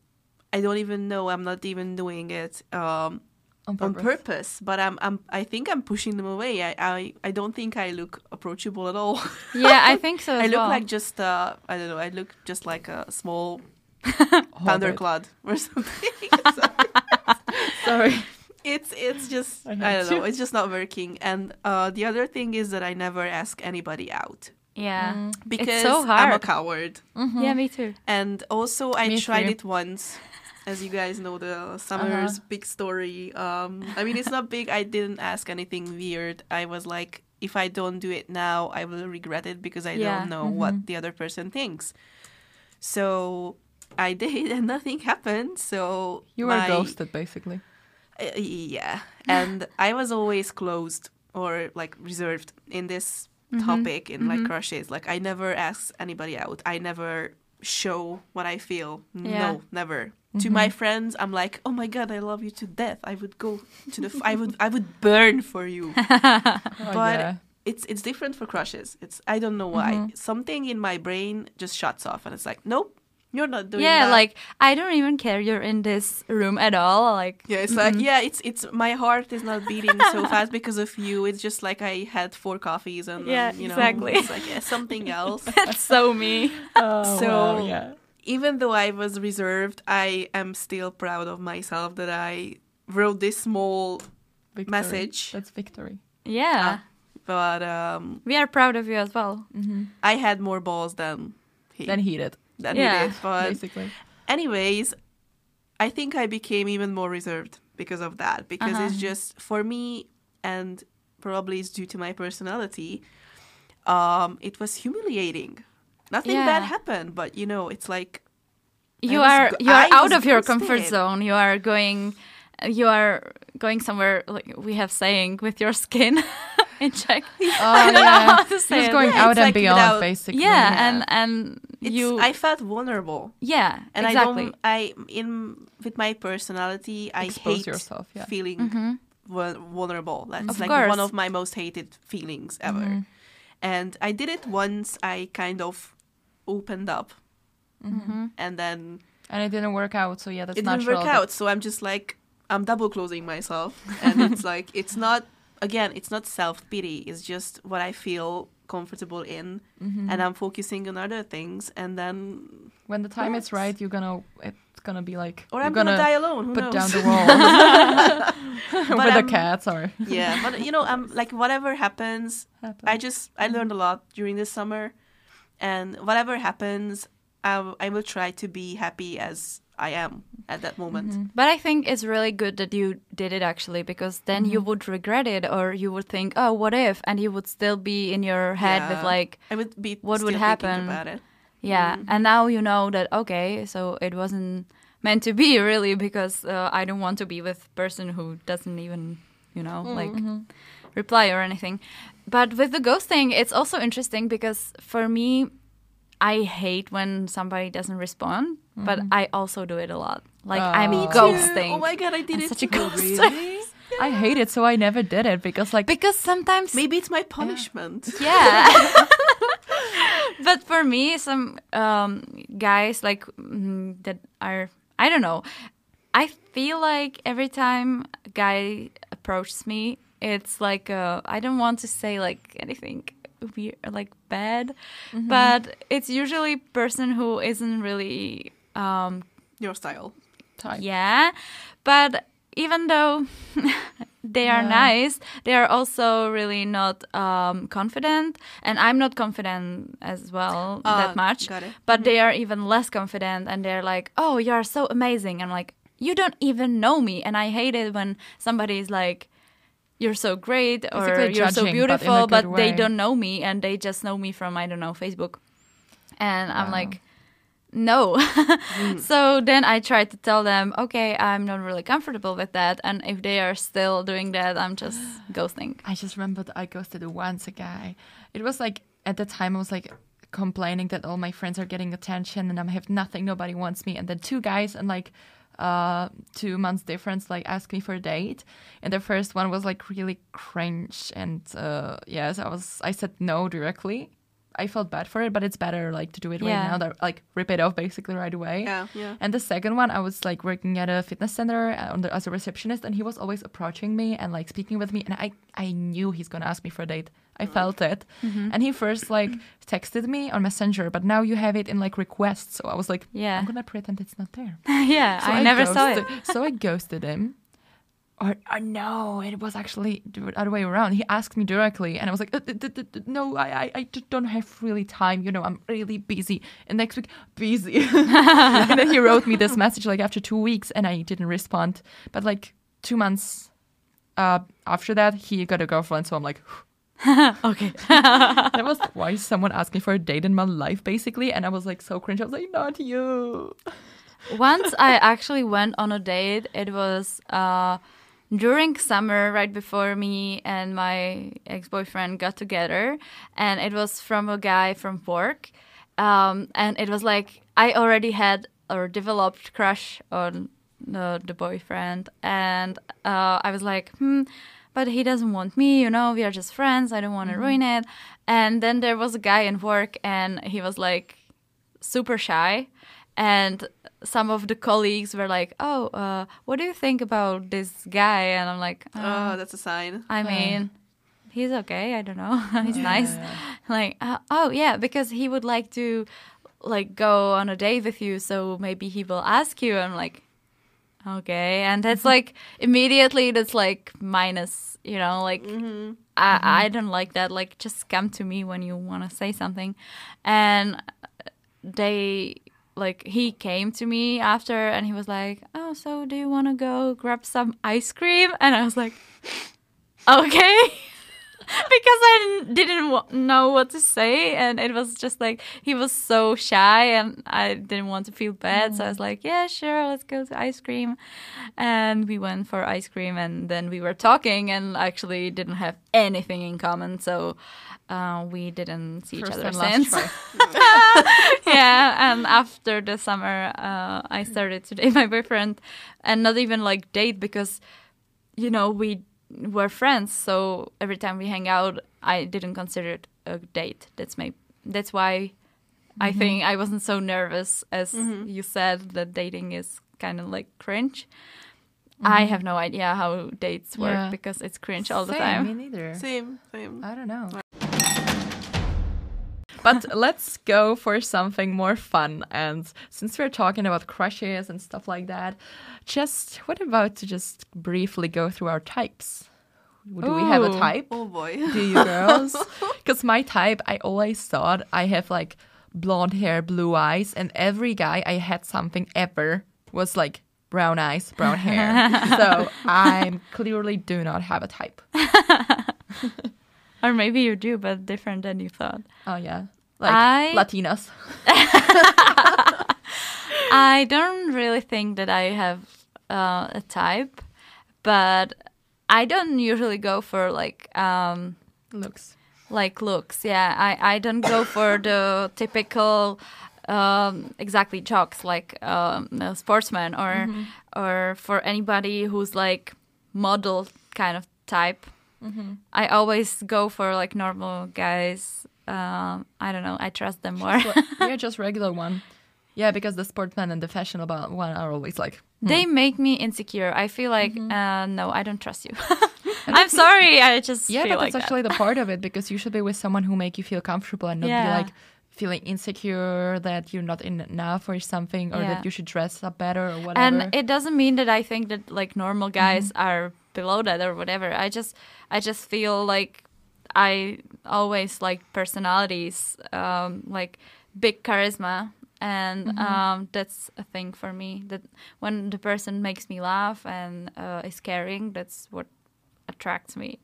I don't even know. I'm not even doing it um, On on purpose. purpose, but I'm I'm I think I'm pushing them away. I I, I don't think I look approachable at all. Yeah, I think so. As I look well. like just uh I don't know. I look just like a small Hobbit. thundercloud or something. Sorry. it's it's just I I, don't know. It's just not working. And uh, the other thing is that I never ask anybody out yeah, because so I'm a hard. coward. yeah, me too. And also, I Me tried too. it once. As you guys know, the summer's big story. Um, I mean, it's not big. I didn't ask anything weird. I was like, if I don't do it now, I will regret it because I Yeah. don't know what the other person thinks. So I did, and nothing happened. So You were my- ghosted, basically. uh, yeah, and I was always closed or like reserved in this Mm-hmm. topic in like crushes. Like I never ask anybody out. I never show what I feel. Yeah. No, never. To my friends, I'm like, oh my god, I love you to death. I would go to the, f- I would, I would burn for you. Oh, but yeah. it's it's different for crushes. It's I don't know why. Mm-hmm. Something in my brain just shuts off, and it's like, nope, you're not doing that. yeah, that. like I don't even care you're in this room at all. Like Yeah, it's like yeah, it's it's my heart is not beating so fast because of you. It's just like I had four coffees and um, Yeah, you know, exactly. it's like yeah, something else. that's so me. Oh, so- wow, yeah. Even though I was reserved, I am still proud of myself that I wrote this small Victory. message. That's victory. Yeah, but um, we are proud of you as well. I had more balls than he Then he did, than Yeah, he did. But basically. anyways, I think I became even more reserved because of that. Because Uh-huh. it's just for me, and probably it's due to my personality. Um, it was humiliating. Nothing Yeah. bad happened, but you know, it's like You was are go- you are I out of your comfort zone. You are going you are going somewhere like we have saying with your skin in Czech. Oh, I don't know oh, how to He say was it. going Yeah, out and like beyond, without- basically. yeah, Yeah. and and it's, you I felt vulnerable, yeah and exactly. I don't. I in with my personality, I Expose hate yourself, yeah. feeling mm-hmm. vul- vulnerable. That's. Of like course. one of my most hated feelings ever. Mm-hmm. And I did it once. I kind of opened up, Mm-hmm. and then And it didn't work out, so yeah, that's it didn't work that- out. So I'm just like I'm double closing myself, and it's like it's not again. It's not self pity. It's just what I feel comfortable in, Mm-hmm. and I'm focusing on other things, and then When the time is right, you're gonna it's gonna be like or I'm gonna, die alone. Who put knows? down the wall with the I'm- cats or yeah, but you know, I'm like whatever happens, Happens. I just I learned a lot during this summer, and whatever happens, I will try to be happy as I am at that moment. Mm-hmm. But I think it's really good that you did it actually because then you mm-hmm. would regret it or you would think, oh, what if? And you would still be in your head with like, I would be What would happen? about it. yeah. Mm-hmm. And now you know that, okay, so it wasn't meant to be really because uh, I don't want to be with person who doesn't even, you know, like reply or anything. But with the ghosting, it's also interesting because for me, I hate when somebody doesn't respond, but I also do it a lot. Like I'm Oh. Too. ghosting. Oh my god, I did I'm it such a too. ghoster. I hate it, so I never did it because like because sometimes Maybe it's my punishment. yeah but for me some um guys like mm, that are i don't know i feel like every time a guy approaches me it's like uh, i don't want to say like anything weird like bad but it's usually person who isn't really um Your style. type. yeah, but even though they are Yeah. nice, they are also really not um, confident, and I'm not confident as well Ah, that much. got it. But they are even less confident, and they're like, "Oh, you are so amazing." I'm like, "You don't even know me," and I hate it when somebody is like. You're so great, or Basically you're so judging, but in a beautiful, good but, they don't know me, and they just know me from I don't know Facebook, and I'm like, no. Mm. so then I tried to tell them, okay, I'm not really comfortable with that. And if they are still doing that, I'm just ghosting. I just remembered I ghosted once a guy. It was like at the time I was like complaining that all my friends are getting attention and I have nothing, nobody wants me. And then two guys and like uh, two months difference, like ask me for a date. And the first one was like really cringe, and uh, yes, I was I said no directly. I felt bad for it, but it's better like to do it Yeah. right now, that, like rip it off basically right away. Yeah, yeah. And the second one, I was like working at a fitness center uh, on the, as a receptionist, and he was always approaching me and like speaking with me, and I I knew he's gonna ask me for a date. I felt it, and he first like texted me on Messenger, but now you have it in like requests. So I was like, Yeah. I'm gonna pretend it's not there. yeah, So I, never saw it. so I ghosted him. Or, or no, it was actually the other way around. He asked me directly, and I was like, uh, d- d- d- "No, I, I, I don't have really time. You know, I'm really busy." And next week, busy. and then he wrote me this message like after two weeks, and I didn't respond. But like two months uh, after that, he got a girlfriend. So I'm like, Okay. that was why someone asked me for a date in my life, basically. And I was like so cringe. I was like, "Not you." Once I actually went on a date. It was uh, during summer, right before me and my ex boyfriend got together, and it was from a guy from work, um, and it was like I already had or developed crush on the the boyfriend, and uh, I was like, hmm. But he doesn't want me, you know. We are just friends. I don't want to ruin it. And then there was a guy in work, and he was like, super shy and some of the colleagues were like oh uh, what do you think about this guy and i'm like Oh, uh, that's a sign. i mean he's okay i don't know he's nice like uh, oh yeah because he would like to like go on a date with you so maybe he will ask you i'm like okay and that's like immediately that's like minus you know like mm-hmm. I, I mm-hmm. don't like that. Like just come to me when you want to say something. And they like he came to me after and he was like oh so do you want to go grab some ice cream? And i was like okay I didn't, know what to say, and it was just like he was so shy, and I didn't want to feel bad, so I was like, "Yeah, sure, let's go to ice cream," and we went for ice cream, and then we were talking, and actually didn't have anything in common, so uh, we didn't see First each other since. yeah, and after the summer, uh, I started to date my boyfriend, and not even like date because, you know, we were friends. So every time we hang out, I didn't consider it a date. That's my. That's why I mm-hmm. think I wasn't so nervous as mm-hmm. you said that dating is kind of like cringe. I mm-hmm. have no idea how dates work Yeah. because it's cringe all the Same, time. Me neither. Same, same. I don't know. But let's go for something more fun. And since we're talking about crushes and stuff like that, just what about to just briefly go through our types? Do we have a type? Oh boy. Do you girls? Because my type, I always thought I have like blonde hair, blue eyes, and every guy I had something ever was like brown eyes, brown hair. so I clearly do not have a type. Or maybe you do, but different than you thought. Oh yeah, like I- Latinas. I don't really think that I have uh, a type, but I don't usually go for like um, Looks. like looks. Yeah, I, I don't go for the typical um, exactly jocks like um, a sportsman or or for anybody who's like model kind of type. I always go for like normal guys. Um, I don't know. I trust them more. yeah, just regular one. Yeah, because the sportsman and the fashionable one are always like. They make me insecure. I feel like, uh, no, I don't trust you. I'm sorry. I just Yeah, but like that's that. actually the part of it because you should be with someone who make you feel comfortable and not Yeah. be like feeling insecure that you're not enough or something or Yeah. that you should dress up better or whatever. and it doesn't mean that I think that like normal guys Mm-hmm. are below that or whatever. I just, I just feel like I always like personalities, um, like big charisma. And Mm-hmm. um, that's a thing for me. That when the person makes me laugh and uh, is caring, that's what attracts me.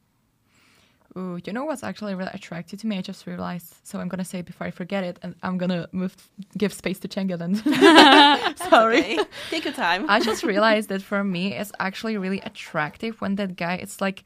Ooh, you know what's actually really attractive to me? I just realized. So I'm gonna say it before I forget it, and I'm gonna move, give space to Csenge then. Sorry. Take your time. I just realized that for me, it's actually really attractive when that guy is like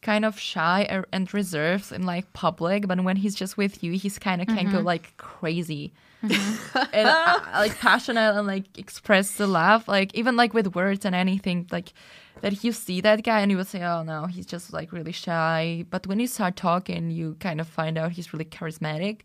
kind of shy and reserved in like public, but when he's just with you, he's kind of can go mm-hmm. like crazy. And uh, like passionate and like express the love, like even like with words and anything, like that you see that guy and you would say, oh no, he's just like really shy. But when you start talking, you kind of find out he's really charismatic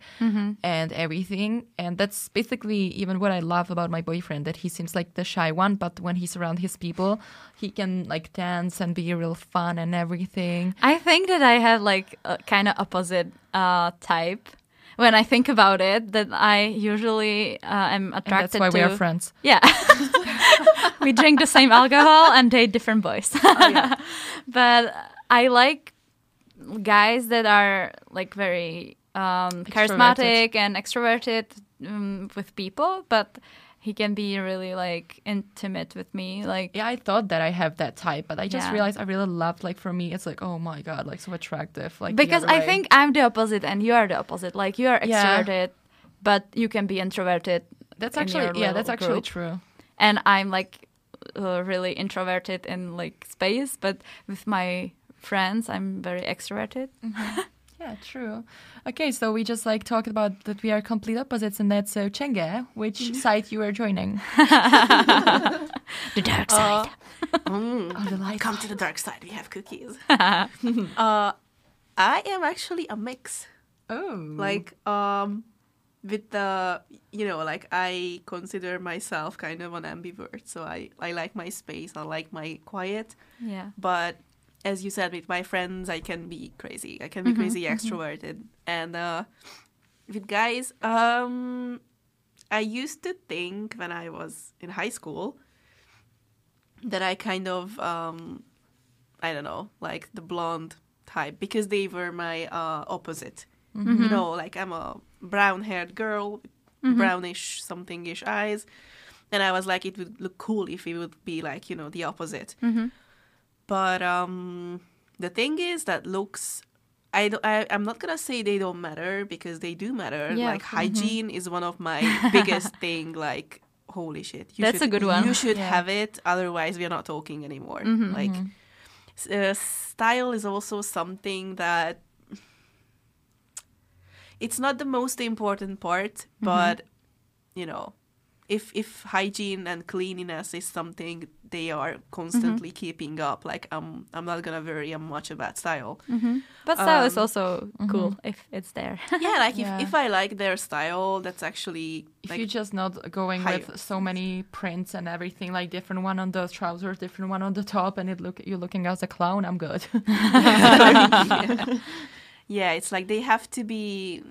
and everything. And that's basically even what I love about my boyfriend that he seems like the shy one, but when he's around his people, he can like dance and be real fun and everything. I think that I have like a kind of opposite uh, type. When I think about it, that I usually uh, am And attracted that's why to. we are friends. Yeah. we drink the same alcohol and date different boys. Oh, but I like guys that are like very um, charismatic and extroverted um, with people, but he can be really like intimate with me. Like, Yeah, I thought that I have that type, but I just Yeah. realized I really loved like for me it's like oh my god, like so attractive. Like because I way. think I'm the opposite and you are the opposite. Like, you are Yeah. extroverted, but you can be introverted. that's actually yeah, that's actually group. true. and I'm like uh, really introverted in like space, but with my friends, I'm very extroverted. Yeah, true. Okay, so we just like talked about that we are complete opposites and that's so Csenge, which Mm-hmm. side you are joining? The dark side. Mm. Oh, the light. Come to the dark side. We have cookies. uh, I am actually a mix. Oh. Like um, with the you know like I consider myself kind of an ambivert. So I I like my space. I like my quiet. yeah. But as you said, with my friends, I can be crazy. I can be crazy extroverted. And uh, with guys, um, I used to think when I was in high school that I kind of, um, I don't know, like the blonde type because they were my uh, opposite. You know, like I'm a brown haired girl, brownish something ish eyes. And I was like, it would look cool if it would be like, you know, the opposite. But um, the thing is that looks, I, I I'm not gonna say they don't matter because they do matter. Yeah, like of hygiene is one of my biggest thing. Like holy shit, you That's should, a good one. You should Yeah. have it, otherwise we are not talking anymore. Mm-hmm, like s- uh, style is also something that it's not the most important part, Mm-hmm. but you know, if if hygiene and cleanliness is something they are constantly Mm-hmm. keeping up, like I'm I'm not gonna worry much about style. But style is Um, also cool if it's there. yeah, like Yeah. if if I like their style, that's actually if like you're just not going higher. with so many prints and everything, like different one on the trousers, different one on the top, and it look you're looking as a clown, I'm good. yeah. yeah, it's like they have to be.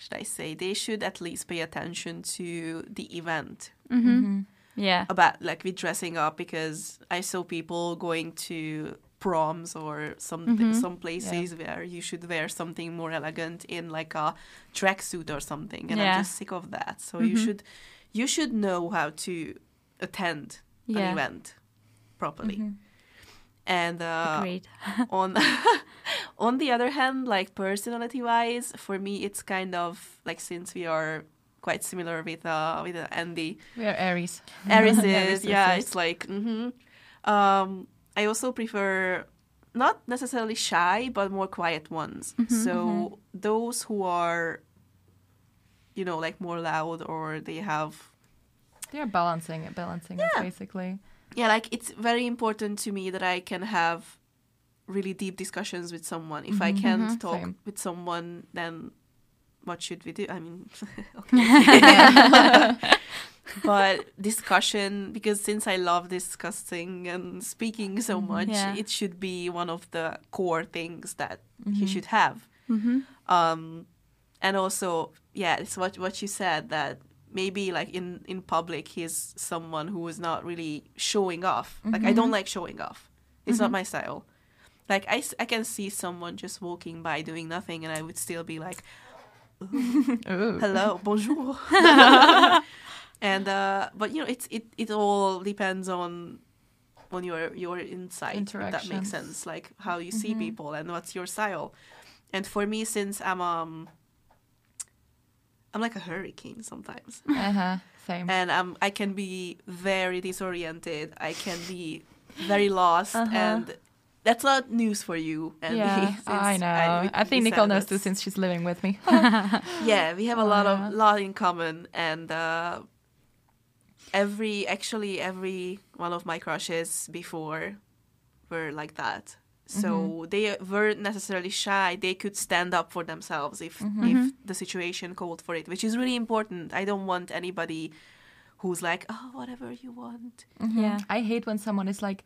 Should I say? They should at least pay attention to the event. Mm-hmm. Mm-hmm. Yeah. about like with dressing up because I saw people going to proms or some mm-hmm. some places where you should wear something more elegant in like a tracksuit or something, and Yeah. I'm just sick of that. So you should you should know how to attend an event properly. And uh, on on the other hand, like personality wise, for me it's kind of like since we are quite similar with uh with uh, Andy. we are Aries. Aries Aries is yeah, it's like hmm um I also prefer not necessarily shy but more quiet ones. so those who are you know like more loud or they have They're balancing it, balancing it basically. yeah like it's very important to me that i can have really deep discussions with someone. If i mm-hmm, can't mm-hmm, talk Same. with someone then what should we do? I mean but discussion because since i love discussing and speaking so mm-hmm, much Yeah. it should be one of the core things that he should have. Um and also yeah it's what what you said that maybe like in in public he's someone who is not really showing off. Like i don't like showing off. It's not my style like I, I can see someone just walking by doing nothing and i would still be like hello bonjour and uh but you know it's it it all depends on on your your insight if that makes sense like how you see people and what's your style and for me since i'm um i'm like a hurricane sometimes Uh-huh. Same. and um, I can be very disoriented. I can be very lost, Uh-huh. and that's not news for you. And yeah, since I know. we- I, think Nikol said knows too since she's living with me. yeah, we have a lot of lot in common, and uh, every actually every one of my crushes before were like that. So Mm-hmm. they weren't necessarily shy. They could stand up for themselves if Mm-hmm. if the situation called for it, which is really important. I don't want anybody who's like, oh, whatever you want. Yeah. I hate when someone is like,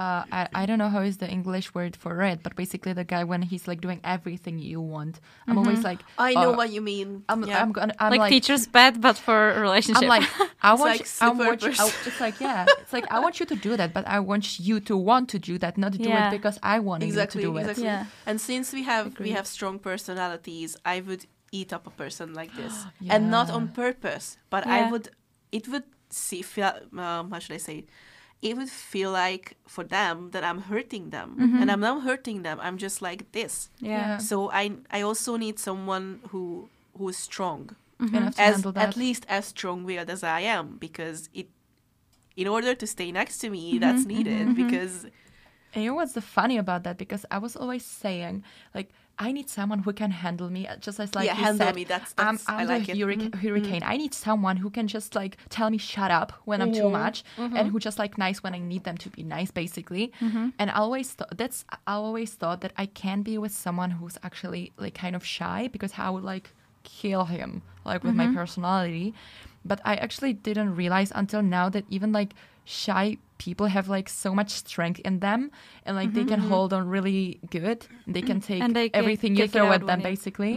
uh, I, I don't know how is the English word for it, but basically the guy when he's like doing everything you want. I'm always like, I know oh, what you mean. I'm, yeah. I'm gonna, I'm like, like, teacher's pet, but for a relationship. I'm like, I want, like you, I want, you, I, it's like, yeah, it's like I want you to do that, but I want you to want to do that, not do Yeah. it because I want exactly, you to do exactly. it. Yeah. And since we have we have strong personalities, I would eat up a person like this, and not on purpose, but Yeah. I would. It would see feel. Um, how should I say? It would feel like for them that I'm hurting them, Mm-hmm. and I'm not hurting them. I'm just like this. yeah. Yeah. So I I also need someone who who is strong, Enough to as at least as strong-willed as I am, because it. In order to stay next to me, Mm-hmm, that's needed because And you know what's the funny about that? Because I was always saying, like, I need someone who can handle me, uh, just as like Yeah, you handle said, me, that's- I'm, that's- I I'm like it. Mm-hmm. hurricane. I need someone who can just like tell me shut up when I'm too Mhm. much, and who just like nice when I need them to be nice, basically. And I always thought that's I always thought that I can be with someone who's actually like kind of shy because I would like kill him like with my personality. But I actually didn't realize until now that even like shy people have like so much strength in them and like they can hold on really good. They can take And they can everything you kick throw at them when you- basically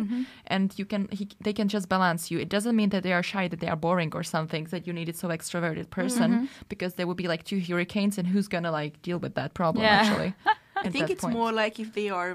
and you can he, they can just balance you. It doesn't mean that they are shy that they are boring or something that you needed so extroverted person because there would be like two hurricanes and who's gonna like deal with that problem Yeah. actually I think it's more like if they are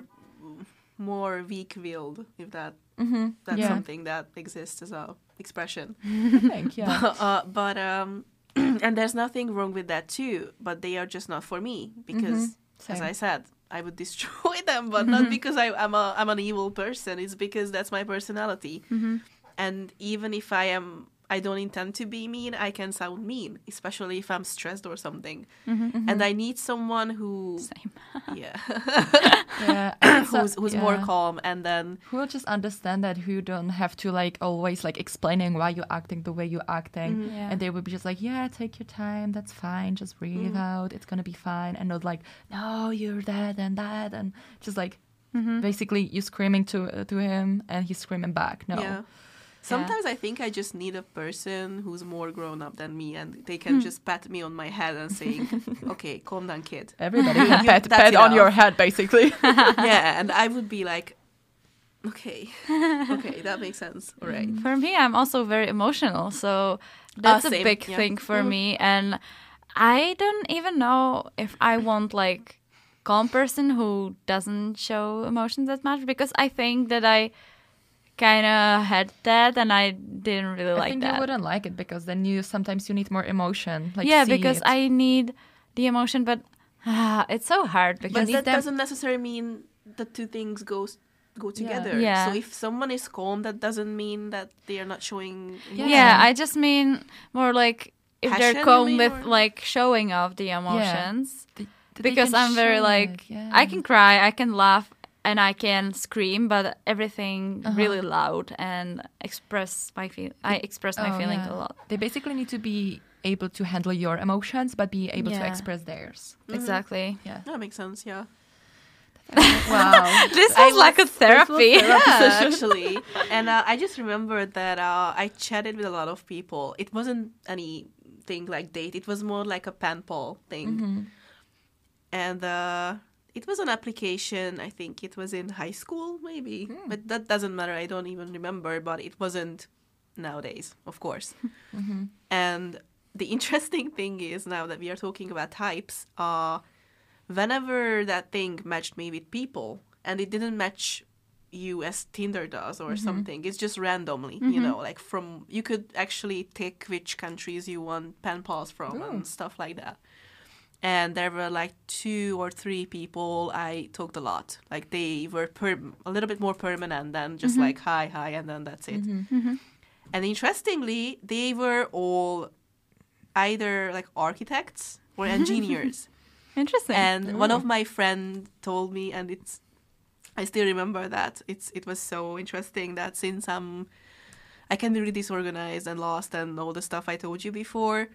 more weak-willed, if that mm-hmm. that's Yeah. something that exists as a expression. think yeah. Uh, but um, and there's nothing wrong with that too. But they are just not for me because, mm-hmm. as I said, I would destroy them. But not mm-hmm. because I, I'm a I'm an evil person. It's because that's my personality. Mm-hmm. And even if I am. I don't intend to be mean. I can sound mean, especially if I'm stressed or something. And I need someone who, Same. yeah, yeah and it's a- who's who's more calm. And then who will just understand that who don't have to like always like explaining why you're acting the way you're acting Mm-hmm. Yeah. and they would be just like yeah take your time that's fine just breathe out it's gonna be fine and not like no you're that and that and just like Mm-hmm. basically you screaming to uh, to him and he's screaming back no Yeah. Sometimes I think I just need a person who's more grown up than me and they can just pat me on my head and say, okay, calm down, kid. everybody You- that's pet on your head basically yeah, and I would be like, okay, okay, that makes sense. All right. For me, I'm also very emotional, so that's a big yeah. thing for Mhm. me. And I don't even know if I want like calm person who doesn't show emotions that much because I think that I kind of had that and I didn't really I like think that. you wouldn't like it because then you sometimes you need more emotion like yeah, because it. I need the emotion, but ah, it's so hard But because that them- doesn't necessarily mean the two things go go together. Yeah. So if someone is calm, that doesn't mean that they are not showing. Yeah. yeah. I just mean more like if Passion, they're calm with or- like showing off the emotions. Th- that they because I'm very like yeah. I can cry, I can laugh, and I can scream, but everything Uh-huh. really loud and express my feel. I express my Oh, feelings yeah. a lot. They basically need to be able to handle your emotions, but be able to express theirs. Exactly. Yeah. That makes sense. Yeah. wow. This I was like a was- therapy. yeah, actually. And uh, I just remembered that uh, I chatted with a lot of people. It wasn't anything like date. It was more like a pen pal thing. Mm-hmm. And uh, it was an application. I think it was in high school, maybe. Hmm. But that doesn't matter. I don't even remember. But it wasn't nowadays, of course. Mm-hmm. And the interesting thing is now that we are talking about types, uh, whenever that thing matched me with people and it didn't match you as Tinder does or something, it's just randomly, you know, like from you could actually tick which countries you want pen pals from and stuff like that. And there were like two or three people I talked a lot. Like they were per- a little bit more permanent than just mm-hmm. like hi, hi, and then that's it. Mm-hmm. Mm-hmm. And interestingly, they were all either like architects or engineers. Interesting. And oh. one of my friend told me, and it's I still remember that it's it was so interesting that since I'm I can be really disorganized and lost and all the stuff I told you before,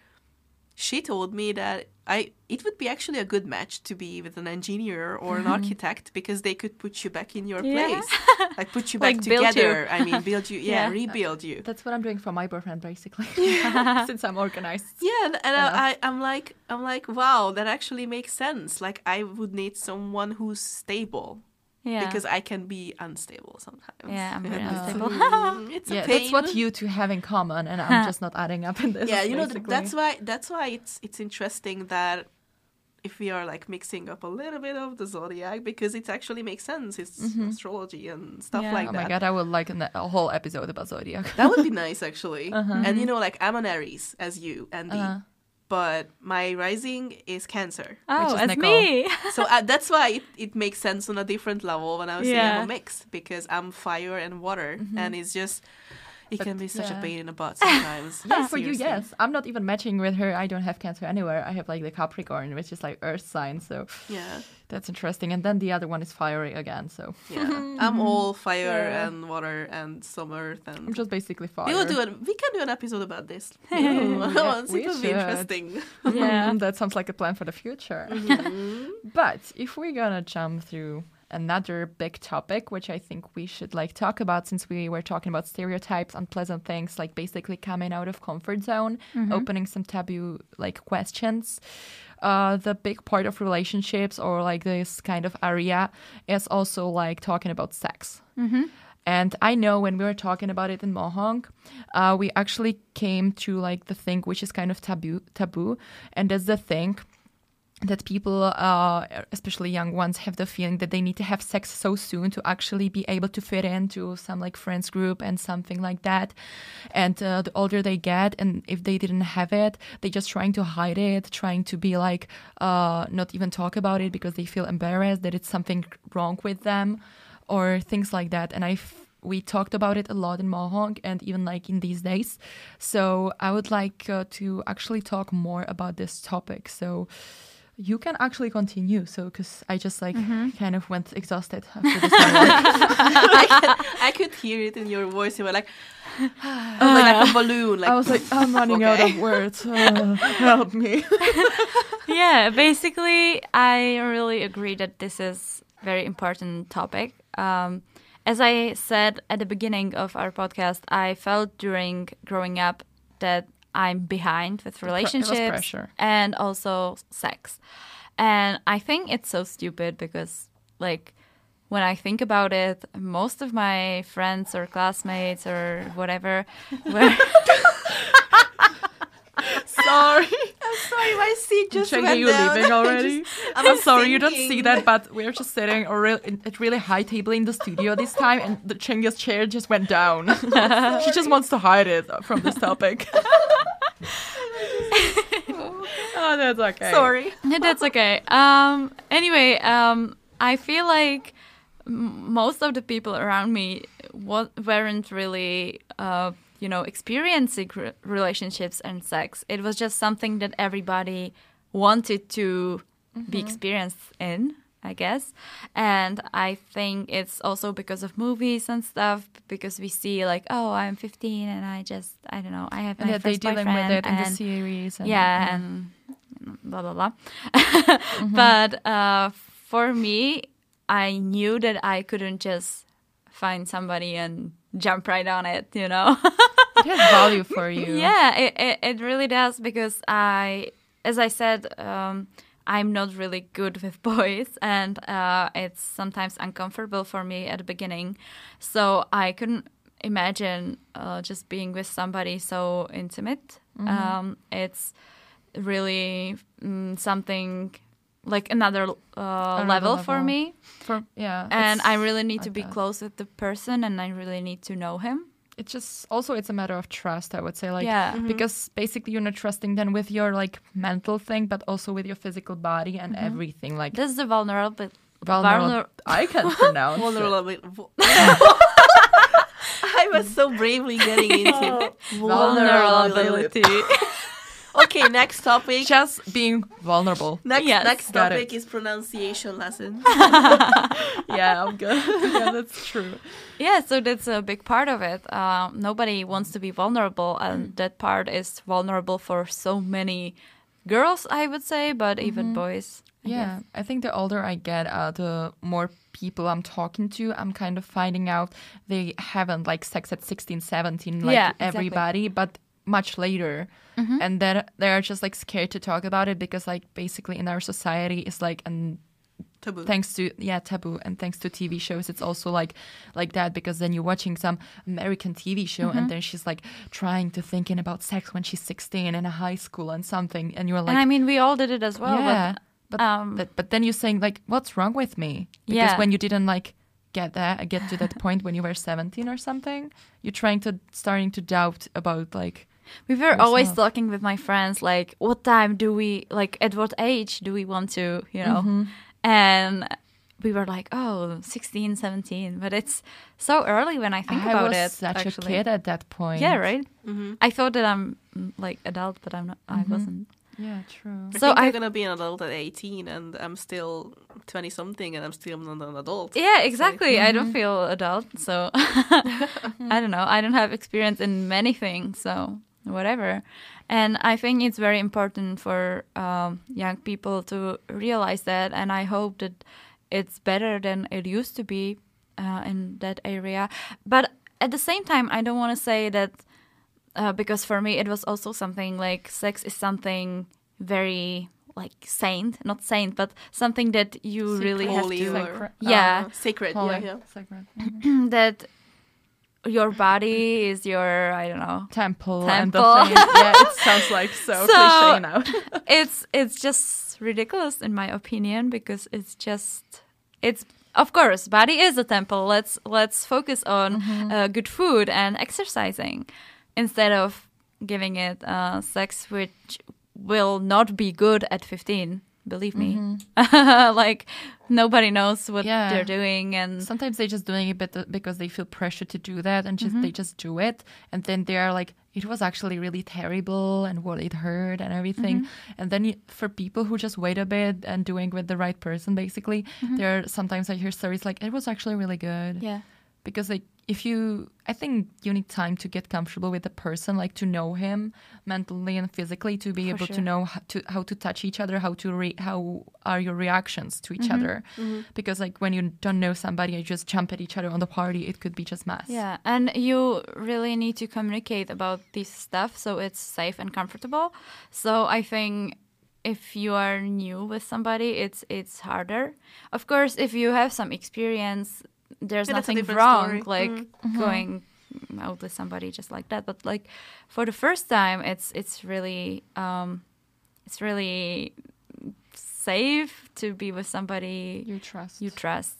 she told me that I it would be actually a good match to be with an engineer or an mm-hmm. architect because they could put you back in your Yeah. place, like put you back Like you. together. I mean, build you, yeah, Yeah. rebuild you. That's what I'm doing for my boyfriend, basically. Since I'm organized. Yeah, and, and I, I'm like, I'm like, wow, that actually makes sense. Like, I would need someone who's stable yeah. because I can be unstable sometimes. Yeah, I'm very And it's- unstable. it's a Yeah, pain. that's what you two have in common, and I'm just not adding up in this. Yeah, you know, th- basically. that's why that's why it's it's interesting that if we are like mixing up a little bit of the zodiac because it actually makes sense. It's astrology and stuff Yeah. like that. Oh that. my god, I would like an- a whole episode about zodiac. That would be nice, actually. Uh-huh. And you know, like I'm an Aries as you, Andy, Uh-huh. But my rising is Cancer. oh, is it's me. so uh, that's why it, it makes sense on a different level when I was saying I'm a mix because I'm fire and water, and it's just it But, can be such yeah. a pain in the butt sometimes. Yeah, for you, yes. I'm not even matching with her. I don't have Cancer anywhere. I have like the Capricorn, which is like Earth sign. So Yeah, that's interesting. And then the other one is fiery again. So yeah. I'm all fire Yeah. and water and some earth and. I'm just basically fire. we will do it. We can do an episode about this. Yeah, Once we it will be should. interesting. Yeah. That sounds like a plan for the future. Mhm. But if we're gonna jump through another big topic, which I think we should like talk about since we were talking about stereotypes, unpleasant things, like basically coming out of comfort zone, opening some taboo like questions. Uh, the big part of relationships or like this kind of area is also like talking about sex. Mm-hmm. And I know when we were talking about it in Mohonk, uh, we actually came to like the thing which is kind of taboo, taboo, and that's the thing that people, uh, especially young ones, have the feeling that they need to have sex so soon to actually be able to fit into some like friends group and something like that. And uh, the older they get, and if they didn't have it, they're just trying to hide it, trying to be like uh, not even talk about it because they feel embarrassed that it's something wrong with them, or things like that. And I. We talked about it a lot in Mohonk and even like in these days. So I would like uh, to actually talk more about this topic. So you can actually continue. So because I just like kind of went exhausted after this. I, can, I could hear it in your voice. You were like, like, like a balloon. Like, I was like, I'm running out of words. Uh, help me. yeah, basically, I really agree that this is very important topic. Um, as I said at the beginning of our podcast, I felt during growing up that I'm behind with relationships and also sex. And I think it's so stupid because, like, when I think about it, most of my friends or classmates or whatever were. Sorry. I'm sorry, my seat just Csenge, went you down. leaving already? just- I'm, sorry you don't see that, but we're just sitting a real, at really high table in the studio this time, and the Csenge's chair just went down. she just wants to hide it from this topic. oh, that's okay. Sorry. Yeah, That's okay. Um, anyway, um, I feel like most of the people around me weren't really, uh, you know, experiencing re- relationships and sex. It was just something that everybody wanted to be experienced in. I guess, and I think it's also because of movies and stuff. Because we see like, oh, I'm 15 and I just, I don't know, I have And my they first dealing with it in the series. And, yeah, and blah blah blah. But uh, for me, I knew that I couldn't just find somebody and jump right on it. You know? it has value for you. yeah, it, it it really does because I, as I said. Um, I'm not really good with boys, and uh, it's sometimes uncomfortable for me at the beginning. So I couldn't imagine uh, just being with somebody so intimate. Um, it's really mm, something like another, uh, level, for me, For, yeah. and I really need to be that. close with the person, and I really need to know him. it's just also it's a matter of trust i would say like Yeah. Mhm. because basically you're not trusting them with your like mental thing but also with your physical body and everything like This is the vulnerable. vulnerable vulner- i can't pronounce it. Vulnerable. I was so bravely getting into Vulnerability. Okay, next topic. Just being vulnerable. Next, Yes. next topic it. is pronunciation lesson. yeah, I'm good. yeah, that's true. Yeah, so that's a big part of it. Um, nobody wants to be vulnerable, Mm. and that part is vulnerable for so many girls, I would say, but even boys. I Yeah, guess. I think the older I get, uh, the more people I'm talking to, I'm kind of finding out they haven't like sex at 16, 17, like Yeah, exactly. everybody, but much later. And then they're just like scared to talk about it because like basically in our society it's like and Taboo. thanks to yeah taboo and thanks to tv shows it's also like like that because then you're watching some american tv show and then she's like trying to thinking about sex when she's 16 in a high school and something and you're like and I mean, we all did it as well. yeah But, but um, but, but then you're saying like what's wrong with me because Yeah. when you didn't like get that get to that point when you were 17 or something you're trying to starting to doubt about like we were always yourself. talking with my friends, like, what time do we, like, at what age do we want to, you know? Mm-hmm. And we were like, oh, 16, 17. But it's so early when I think I about was it. such actually. a kid at that point Yeah, right? Mhm. I thought that I'm mm, like adult, but I'm not. I wasn't. yeah true I So think I- I'm gonna be an adult at 18, and I'm still 20 something, and I'm still not an adult. Yeah, exactly. I don't feel adult, so I don't know. I don't have experience in many things, so whatever. And I think it's very important for um, young people to realize that, and I hope that it's better than it used to be uh, in that area. But at the same time, I don't want to say that uh, because for me it was also something like sex is something very like saint, not saint, but something that you really have Holy to. or, Sacred. Yeah. uh, sacred. Holy. Yeah, yeah. Sacred. that your body is your I don't know. temple, Temple. and the thing. yeah, it sounds like so, So- cliche now. It's it's just ridiculous in my opinion because it's just it's of course body is a temple. Let's let's focus on uh, good food and exercising instead of giving it uh, sex which will not be good at 15 believe me. Mm-hmm. Like nobody knows what Yeah. they're doing and Sometimes they're just doing it because they feel pressure to do that, and just mm-hmm. they just do it, and then they are like, it was actually really terrible, and what it hurt, and everything. Mm-hmm. And then for people who just wait a bit and doing with the right person, basically, there are sometimes I hear stories like it was actually really good. yeah because like if you i think you need time to get comfortable with the person like to know him mentally and physically to be For able sure. to know how to how to touch each other how to re- how are your reactions to each Mm-hmm. other because like when you don't know somebody you just jump at each other on the party it could be just mess Yeah, and you really need to communicate about this stuff so it's safe and comfortable. So I think if you are new with somebody, it's it's harder. Of course, if you have some experience, there's Yeah, nothing wrong story. like going out with somebody just like that. But like for the first time, it's it's really um, it's really safe to be with somebody you trust you trust.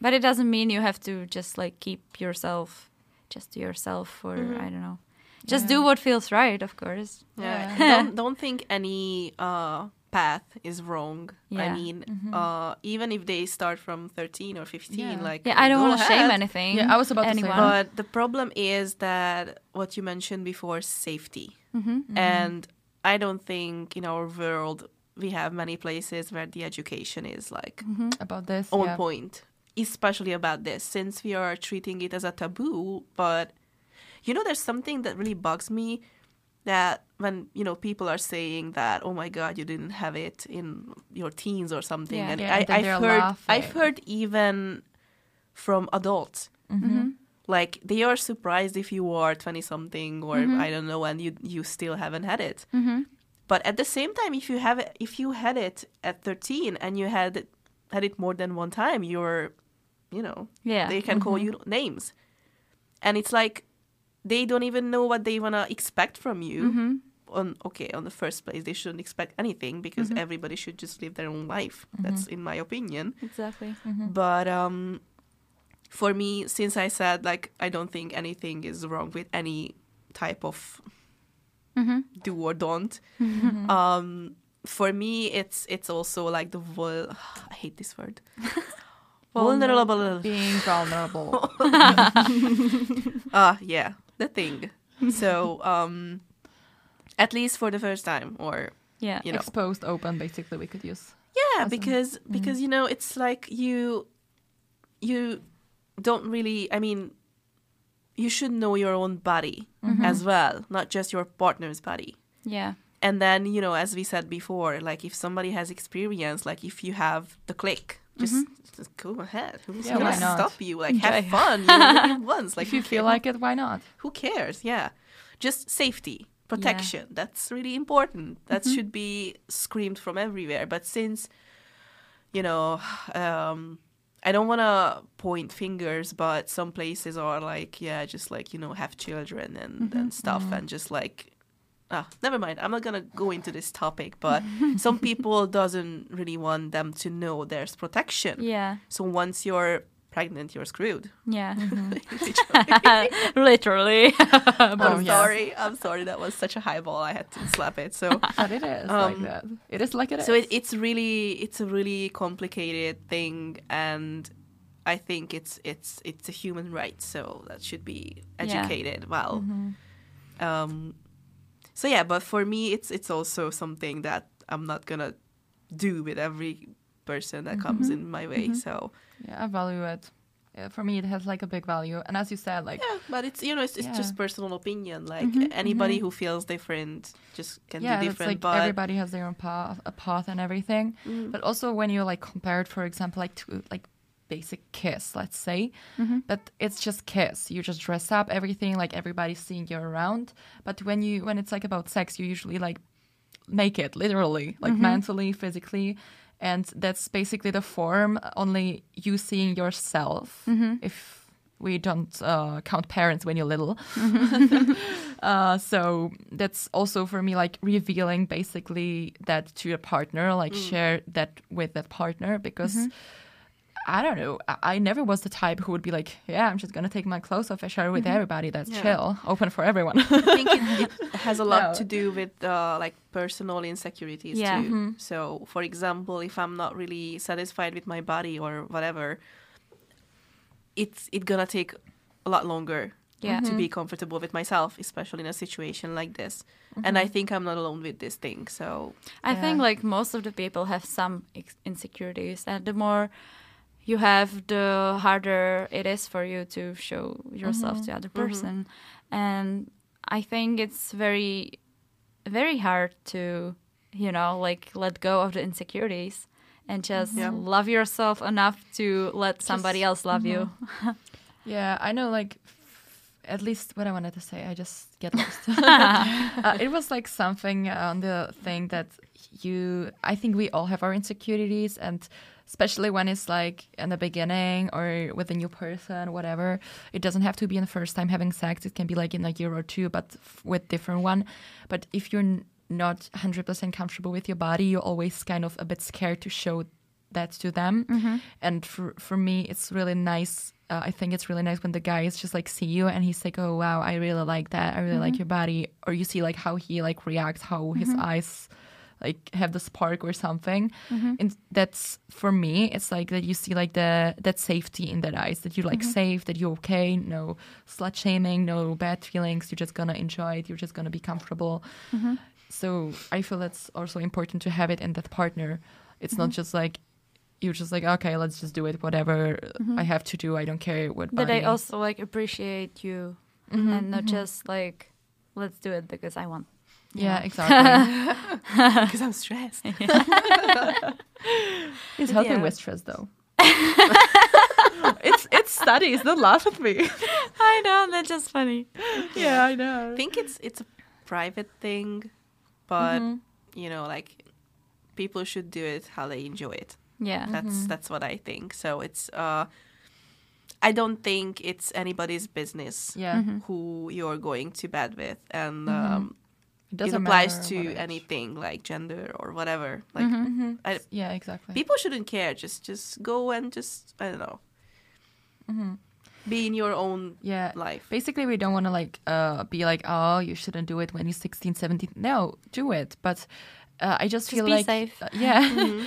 But it doesn't mean you have to just like keep yourself just to yourself for I don't know. Just Yeah. do what feels right, of course. Yeah. Yeah. don't don't think any uh, path is wrong. I Yeah. mean, uh, even if they start from 13 or 15, Yeah. like Yeah, I don't want to shame anything. Yeah, I was about to say anyone. But the problem is that what you mentioned before, safety. Mhm. And I don't think in our world we have many places where the education is like about this on yeah. point, especially about this, since we are treating it as a taboo. But you know, there's something that really bugs me that when you know people are saying that, oh my god, you didn't have it in your teens or something, Yeah. and Yeah, I, and i've heard, laughing. I've heard even from adults. Mm-hmm. Like they are surprised if you are twenty something or Mm-hmm. I don't know, and you you still haven't had it. Mhm. But at the same time, if you have it, if you had it at 13 and you had had it more than one time, you're, you know, Yeah. they can call you names, and it's like they don't even know what they wanna expect from you. Mm-hmm. On okay, on the first place, they shouldn't expect anything because everybody should just live their own life. That's in my opinion. Exactly. But um, for me, since I said like I don't think anything is wrong with any type of Mhm. do or don't. Um, for me, it's it's also like the vul- I hate this word. vulnerable. being vulnerable Ah, yeah, the thing. so um, at least for the first time, or Yeah. you know, Exposed, open, basically, we could use. yeah, because because you know it's like you you don't really. I mean, you should know your own body as well, not just your partner's body. Yeah. and then you know as we said before like if somebody has experience like if you have the click just, mm-hmm. just go ahead. Who's Yeah, gonna stop you? Like have fun. You once. Like if you feel like it, why not? who cares? Yeah. Just safety protection. That's really important. That mm-hmm. should be screamed from everywhere. But since you know um I don't want to point fingers, but some places are like, yeah, just like you know, have children and, and mm-hmm. stuff, and just like, ah, never mind. I'm not gonna go into this topic, but some people doesn't really want them to know there's protection. Yeah. So once you're pregnant, you're screwed. Yeah. Literally. Literally. I'm Oh, yeah. sorry. I'm sorry. That was such a high ball. I had to slap it. So. But it is like Um, that. It is like it is. so it, it's really it's a really complicated thing and i think it's it's it's a human right so that should be educated well um so yeah but for me it's it's also something that i'm not gonna do with every person that comes mm-hmm. in my way mm-hmm. so yeah, I value it. Yeah, for me, it has like a big value. And as you said, like, yeah but it's you know it's, it's Yeah. just personal opinion like mm-hmm, anybody who feels different just can yeah, be it's different like but everybody has their own path, a path and everything. Mm. But also when you like compare it, for example, like to like basic kiss, let's say, mm-hmm. but it's just kiss. You just dress up, everything like everybody's seeing you around. But when you when it's like about sex, you usually like naked, literally, like mm-hmm. mentally, physically. And that's basically the form, only you seeing yourself. Mm-hmm. If we don't uh, count parents when you're little. uh, so that's also for me like revealing basically that to a partner, like mm. share that with that partner because. I don't know. I, I never was the type who would be like, "Yeah, I'm just gonna take my clothes off and share it with mm-hmm. everybody." That's Yeah. chill, open for everyone. I think it, it has a lot No. to do with uh, like personal insecurities Yeah. too. Mm-hmm. So, for example, if I'm not really satisfied with my body or whatever, it's it gonna take a lot longer Yeah. to be mm-hmm. comfortable with myself, especially in a situation like this. And I think I'm not alone with this thing. So, I think like most of the people have some ex- insecurities, and the more you have, the harder it is for you to show yourself mm-hmm. to other mm-hmm. person. And I think it's very, very hard to, you know, like let go of the insecurities and just mm-hmm. Yeah. love yourself enough to let somebody else love you. Yeah, I know. Like, f- at least what I wanted to say, I just get lost. uh, it was like something on the thing that you. I think we all have our insecurities, and especially when it's like in the beginning or with a new person, whatever. It doesn't have to be in the first time having sex. It can be like in a year or two, but f- with different one. But if you're n- not hundred percent comfortable with your body, you're always kind of a bit scared to show that to them. Mm-hmm. And for for me, it's really nice. Uh, I think it's really nice when the guys just like see you and he's like, "Oh wow, I really like that. I really mm-hmm. like your body." Or you see like how he like reacts, how his mm-hmm. eyes like have the spark or something. Mm-hmm. And that's for me, it's like that you see like the that safety in that eyes that you're like mm-hmm. safe, that you're okay, no slut shaming, no bad feelings. You're just gonna enjoy it. You're just gonna be comfortable. Mm-hmm. So I feel that's also important to have it in that partner. It's not just like you're just like okay, let's just do it. Whatever I have to do, I don't care what. But I also like appreciate you and not just like, let's do it because I want. You yeah, know. exactly. because I'm stressed. it's helping Yeah. with stress though. it's it's studies. Don't laugh at me. I know, that's just funny. yeah, I know. I think it's it's a private thing, but Mm-hmm. you know, like people should do it how they enjoy it. Yeah. That's that's what I think. So it's uh I don't think it's anybody's business Yeah, who you're going to bed with and um it it doesn't applies to anything like gender or whatever. Like I, Yeah, exactly. people shouldn't care. Just just go and just I don't know. Be in your own yeah, life. basically we don't want to like uh be like oh you shouldn't do it when you're 16 17 no do it but uh, i just, feel be like safe. uh, yeah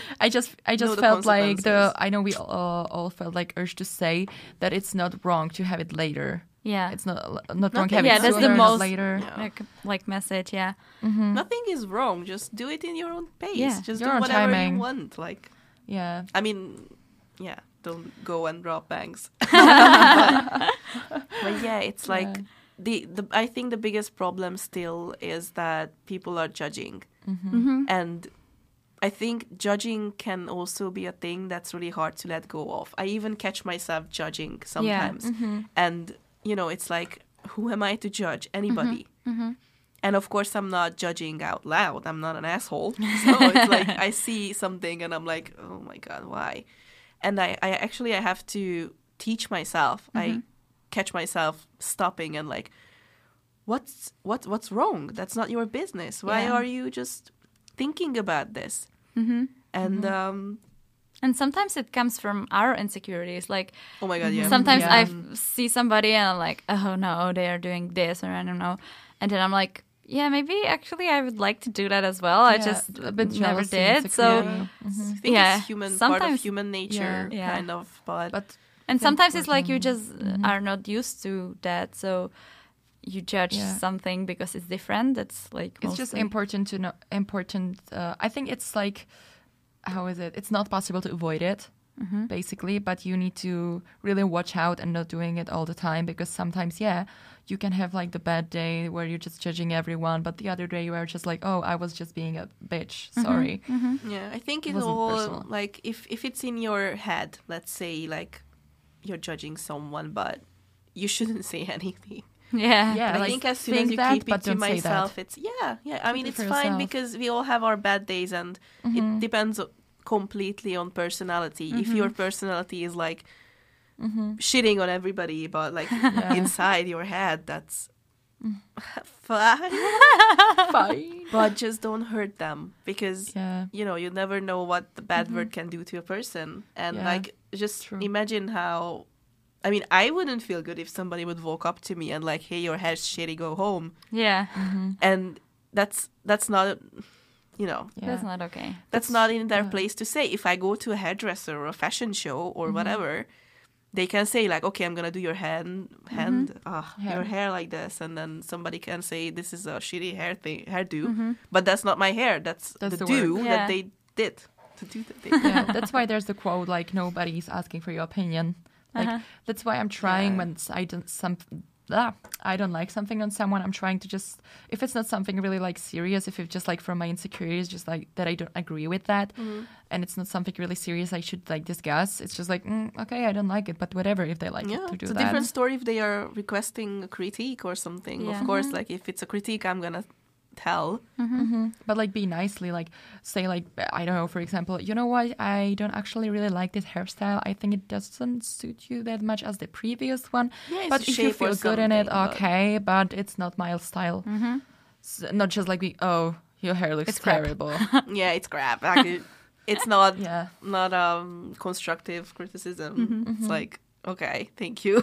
i just i just the felt like the i know we all, all felt like urge to say that it's not wrong to have it later Yeah. It's not not wrong Nothing- having yeah, that's the most later. Yeah. like, like message. Yeah. Mm-hmm. Nothing is wrong. Just do it in your own pace. Yeah, Just your do whatever timing. you want. Like, Yeah. I mean, yeah, don't go and rob banks. but, but yeah, it's like Yeah. the, the I think the biggest problem still is that people are judging. Mm-hmm. mm-hmm. And I think judging can also be a thing that's really hard to let go of. I even catch myself judging sometimes. Mm-hmm. And, you know, it's like, who am I to judge? Anybody. And of course, I'm not judging out loud. I'm not an asshole. So it's like I see something and I'm like, oh my God, why? And I, I actually, I have to teach myself. I catch myself stopping and like, what's what what's wrong? That's not your business. Why Yeah. are you just thinking about this? Mm-hmm. And um, And sometimes it comes from our insecurities. Like oh my god, yeah. sometimes Yeah. I f- see somebody and I'm like, oh no, they are doing this or I don't know, and then I'm like, yeah, maybe actually I would like to do that as well. I just a bit never jealousy, did. So insecurity. I think Yeah, it's human part of sometimes- human nature, Yeah. Yeah. kind of. But, But and sometimes it's like you important. just uh, are not used to that, so you judge Yeah. something because it's different. That's like it's just important to know important uh, i think it's like how is it it's not possible to avoid it Mm-hmm. basically but you need to really watch out and not doing it all the time because sometimes yeah you can have like the bad day where you're just judging everyone but the other day you are just like oh i was just being a bitch Mm-hmm. sorry yeah, I think it all personal. like if if it's in your head, let's say like you're judging someone, but you shouldn't say anything. Yeah, Yeah, And I like, think as soon as you that, keep it to don't say that. myself, it's yeah, yeah. I mean, it it's fine yourself. because we all have our bad days, and it mm-hmm. depends completely on personality. If mm-hmm. your personality is like mm-hmm. shitting on everybody, but like inside your head, that's mm. fine. fine but just don't hurt them because yeah you know you never know what the bad word can do to a person and Mm-hmm. Yeah, like just true. imagine how i mean i wouldn't feel good if somebody would walk up to me and like hey your hair's shitty go home yeah. and that's that's not you know yeah That's not okay. that's not in their yeah. place to say if i go to a hairdresser or a fashion show or Mm-hmm. whatever they can say like okay i'm gonna do your hand hand ah, your Hair. hair like this and then somebody can say this is a shitty hair thing hairdo Mm-hmm. but that's not my hair that's, That's the, the do. Yeah. that they did to do the thing yeah, that's why there's the quote like nobody's asking for your opinion. Like Uh-huh. that's why I'm trying Yeah. when I don't some ah, I don't like something on someone. I'm trying to just if it's not something really like serious, if it's just like from my insecurities, just like that I don't agree with that, Mm-hmm. and it's not something really serious I should like discuss. It's just like mm, okay, I don't like it, but whatever. If they like yeah it to do it's a that, different story if they are requesting a critique or something Yeah. of course like if it's a critique i'm gonna tell. Mm-hmm. Mm-hmm. But like be nicely like say like i don't know for example you know what? I don't actually really like this hairstyle. I think it doesn't suit you that much as the previous one. Yeah, but if you feel good in it something, but- okay but it's not my style. Mm-hmm. S not just like be oh your hair looks It's terrible. Yeah it's crap. Like, it's not yeah. not um constructive criticism. Mm-hmm. it's like okay thank you.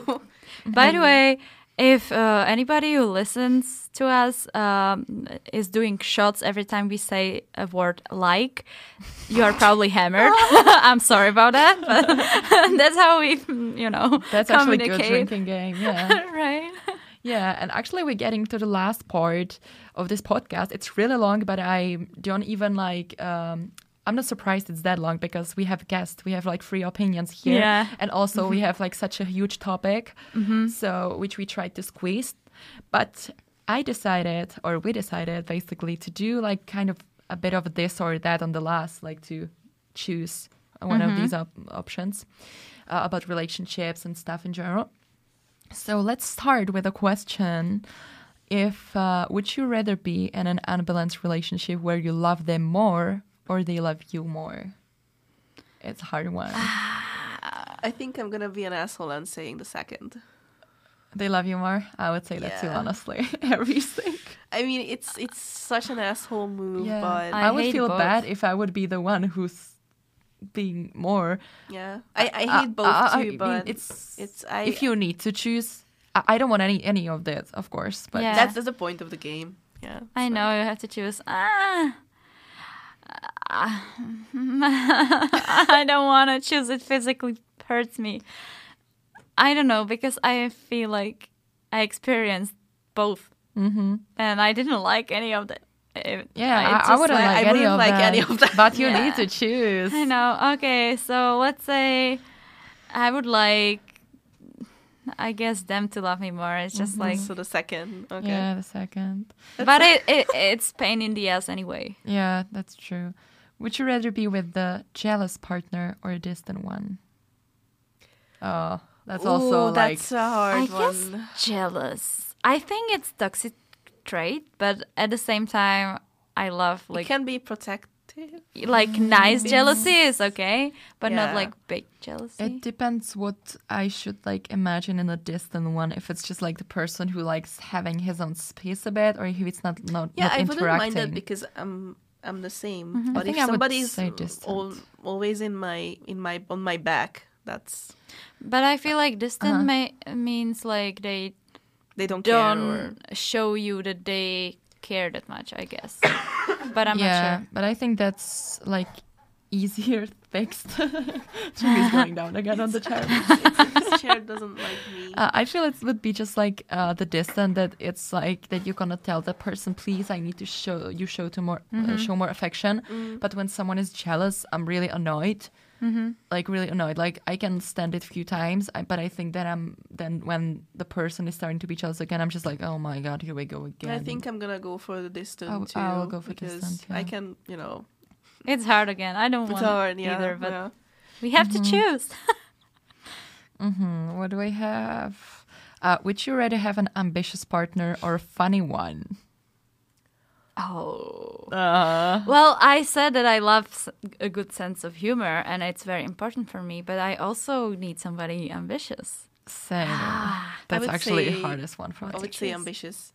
By the way, if uh, anybody who listens to us um, is doing shots every time we say a word like, you are probably hammered. I'm sorry about that, but that's how we, you know, that's actually a good drinking game yeah right? Yeah, and actually we're getting to the last part of this podcast. It's really long, but I don't even like um I'm not surprised it's that long because we have guests, we have like free opinions here. Yeah. And also we have like such a huge topic. So which we tried to squeeze. But I decided or we decided basically to do like kind of a bit of this or that on the last, like to choose one of these op- options uh, about relationships and stuff in general. So let's start with a question. If uh, would you rather be in an unbalanced relationship where you love them more or they love you more? It's a hard one. i think i'm gonna be an asshole and saying the second they love you more. I would say that too, honestly. Everything. i mean it's it's such an asshole move Yeah, but I, I would feel both. bad if I would be the one who's being more. yeah i, I hate both uh, too I mean, but it's it's i if you need to choose. I, I don't want any any of that, of course. But Yeah. that's, that's the point of the game yeah I it's know you have to choose. Ah. I don't want to choose. It physically hurts me. I don't know because I feel like I experienced both, Mm-hmm. and I didn't like any of the. it- Yeah, it I, I wouldn't like- like, I any, wouldn't of like that. any of that. But you Yeah. need to choose. I know. Okay, so let's say I would like, I guess, them to love me more. It's just like, so the second. Okay. Yeah, the second. but it, it it's pain in the ass anyway. Yeah, that's true. Would you rather be with the jealous partner or a distant one? Oh, that's also Ooh, like that's a hard I guess one. jealous. I think it's toxic trait, but at the same time, I love it like can be protective. like mm, nice jealousy is okay, but not like big jealousy. It depends what I should like imagine in a distant one. If it's just like the person who likes having his own space a bit, or if it's not not, Yeah, not I wouldn't mind that because I'm I'm the same. Mm-hmm. But I think if I would somebody's say distant. al- always in my in my on my back, that's but I feel like distant Uh-huh. may, means like they they don't, care. Or, don't show you that they care that much. I guess, but I'm yeah, not sure. but I think that's like easier fixed. Jimmy's going down again on the chair. this chair doesn't like me. Uh, I feel it would be just like uh, the distance that it's like that you're gonna tell the person, please, I need to show you show to more uh, show more affection. But when someone is jealous, I'm really annoyed. Like really annoyed. Like I can stand it a few times, I, but I think that I'm then when the person is starting to be jealous again, I'm just like, oh my god, here we go again. I think I'm gonna go for the distance. I'll- too. I'll go for because distant, I can, you know, It's hard again. I don't it's want hard, it yeah, either, but yeah. we have to choose. hmm What do we have? Uh, would you rather have an ambitious partner or a funny one? oh. Uh, Well, I said that I love a good sense of humor, and it's very important for me. But I also need somebody ambitious. same. That's actually say- the hardest one for me. I would say ambitious.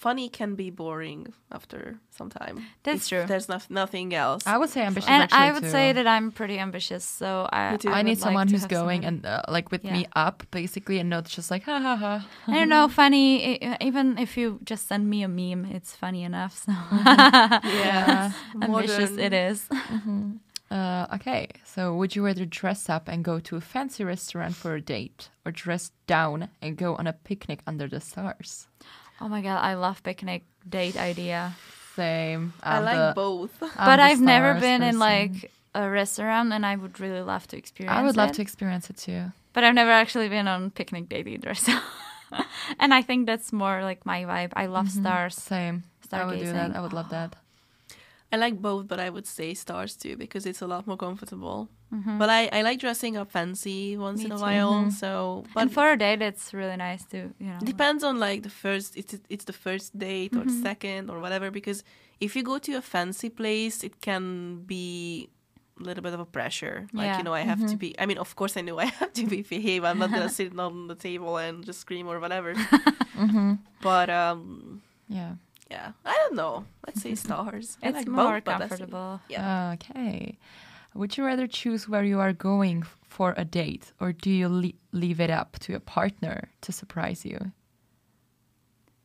Funny can be boring after some time. That's if true. There's no, nothing else. I would say ambitious. and actually, I would too. say that I'm pretty ambitious, so I I I need someone to who's going somebody- and uh, like with me up basically, and not just like ha ha ha. I don't know, funny. Even if you just send me a meme, it's funny enough. So yeah, ambitious modern. it is. Uh, okay, so would you rather dress up and go to a fancy restaurant for a date, or dress down and go on a picnic under the stars? Oh my god, I love picnic date idea. Same. I I'm like the- both. I'm but I've never stars been in like a restaurant, and I would really love to experience. It. I would love it. to experience it too. But I've never actually been on picnic date either. So, and I think that's more like my vibe. I love mm-hmm. stars. Same. I would do that. I would love that. I like both, but I would say stars too because it's a lot more comfortable. Mm-hmm. But I, I like dressing up fancy once Me in a too. while. So, but and for a date, it's really nice to you know. depends on like the first. It's it's the first date or Mm-hmm. second or whatever. Because if you go to a fancy place, it can be a little bit of a pressure. Like Yeah. you know, I have to be. I mean, of course, I know I have to be behave. I'm not gonna sit on the table and just scream or whatever. Mm-hmm. But um, Yeah. Yeah, I don't know. Let's say stars. I it's like more both, comfortable. Yeah. Okay. Would you rather choose where you are going for a date, or do you le- leave it up to your partner to surprise you?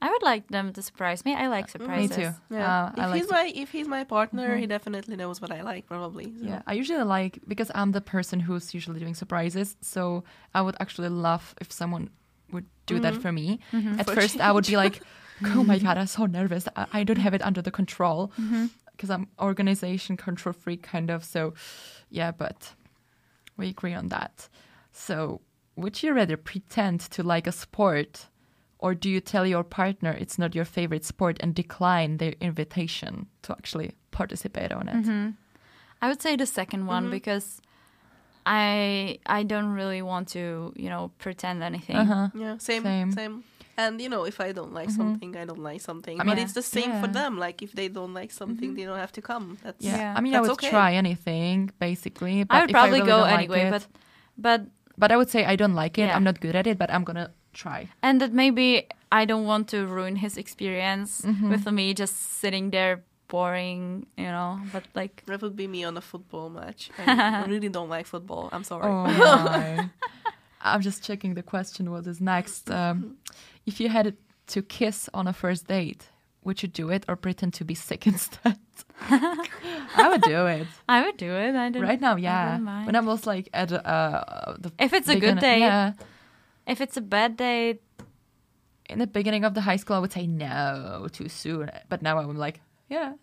I would like them to surprise me. I like surprises. Me surprises. too. Yeah. Uh, if like he's to- my if he's my partner, mm-hmm. he definitely knows what I like, probably. So. Yeah, I usually like because I'm the person who's usually doing surprises. So I would actually love if someone would do that mm-hmm. for me. Mm-hmm. At For first, I would be like, "Oh my mm-hmm. god, I'm so nervous. I, I don't have it under the control mm-hmm. because I'm organization control freak kind of." So, yeah, but we agree on that. So, would you rather pretend to like a sport, or do you tell your partner it's not your favorite sport and decline their invitation to actually participate on it? Mm-hmm. I would say the second one because I I don't really want to you know pretend anything. Uh-huh. Yeah, same, Same. same, And you know, if I don't like something, I don't like something. I but mean, it's the same for them. Like if they don't like something, they don't have to come. That's Yeah. Yeah. I mean, I would okay. try anything basically. But I would if probably really go don't like anyway, it- but but but I would say I don't like it. Yeah. I'm not good at it, but I'm gonna try. and that maybe I don't want to ruin his experience Mm-hmm. with me just sitting there boring, you know. But like that would be me on a football match. I really don't like football. I'm sorry. Oh my! I'm just checking the question. What is next? Um, if you had to kiss on a first date, would you do it or pretend to be sick instead? I would do it I would do it. I right now. Yeah, wouldn't mind. when I was like at uh the If it's a good beginning- date, yeah, if it's a bad date, in the beginning of the high school, I would say no, too soon. But now I'm like, yeah,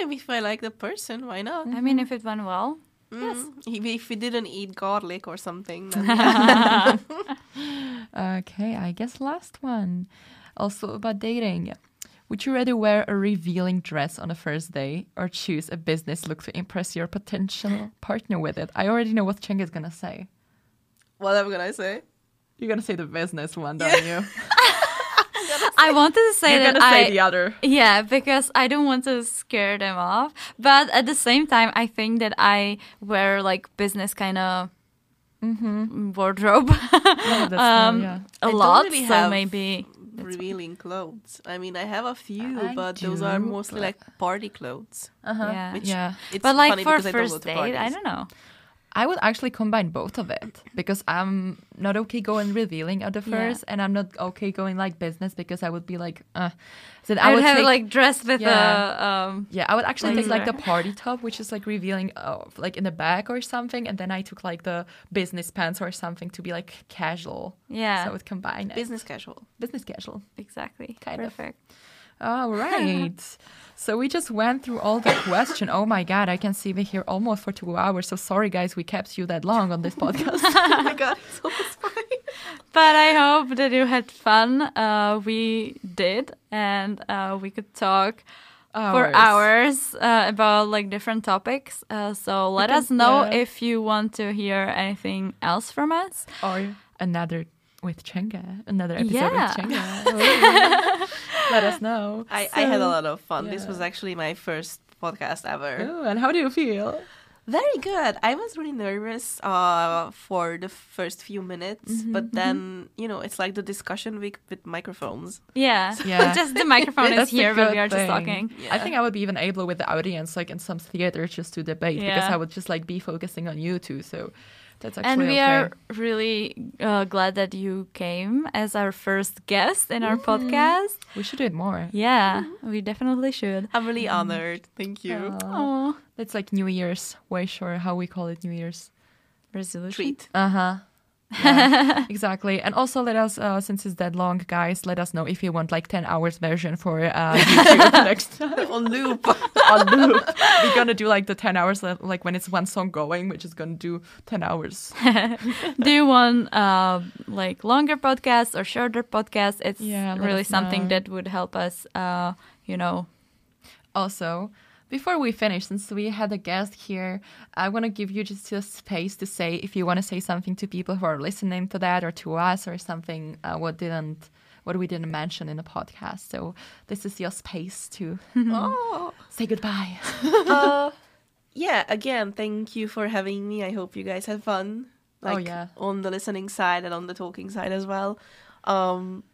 I mean, if I like the person, why not? I mean, if it went well, yes. Mm, If, if we didn't eat garlic or something. Okay, I guess last one. Also about dating. Would you rather wear a revealing dress on a first day or choose a business look to impress your potential partner with it? I already know what Csenge is gonna say. what am I gonna say? You're gonna say the business one, don't you? I wanted to say You're that gonna say I, the other. Yeah, because I don't want to scare them off. But at the same time, I think that I wear like business kind of wardrobe Oh, that's um, yeah. a I don't lot. really so have maybe Revealing clothes. I mean, I have a few, I but those are mostly like party clothes. Uh-huh. yeah. Which Yeah. it's But like funny for because I don't first date, I don't know. I would actually combine both of it because I'm not okay going revealing at the Yeah. first, and I'm not okay going like business because I would be like, uh. So I, would have take- like dressed with Yeah. a um. Yeah, I would actually take like the party top, which is like revealing, uh, like in the back or something, and then I took like the business pants or something to be like casual. Yeah. so I would combine it. Business casual. business casual. Exactly. Kind of. All right. so we just went through all the question. Oh my god, I can see we're here almost for two hours. So sorry, guys, we kept you that long on this podcast. oh my god, it's almost fine. But I hope that you had fun. Uh, we did, and uh, we could talk for hours uh, about like different topics. Uh, so let can- us know yeah. if you want to hear anything else from us. or another with Csenge, another episode Yeah. with Csenge. Let us know. I, I had a lot of fun. This was actually my first podcast ever. Oh, and how do you feel? Very good. I was really nervous uh, for the first few minutes, Mm-hmm, but then you know it's like the discussion week with microphones. Yeah, Yeah. just the microphone is here, but we are just thing. talking. I think I would be even able with the audience, like in some theater, just to debate because I would just like be focusing on you two. So that's actually And we okay. are really uh, glad that you came as our first guest in our Mm-hmm. podcast. We should do it more. Yeah, we definitely should. I'm really Mm-hmm. honored. Thank you. Oh, That's like New Year's wish or how we call it New Year's. resolution. Treat. Uh huh. Yeah, exactly. And also let us, uh, since it's that long, guys, let us know if you want like 10 hours version for uh, YouTube next time On loop. on loop. We're gonna do like the 10 hours, uh, like when it's one song going, which is gonna do 10 hours. Do you want uh, like longer podcasts or shorter podcasts? It's Yeah, really something know. that would help us, uh, you know. Also, before we finish, since we had a guest here, I want to give you just a space to say if you want to say something to people who are listening to that or to us or something uh, what didn't what we didn't mention in the podcast. So this is your space to oh. say goodbye. Uh, yeah. Again, thank you for having me. I hope you guys had fun. Oh, Like yeah. on the listening side and on the talking side as well. Um,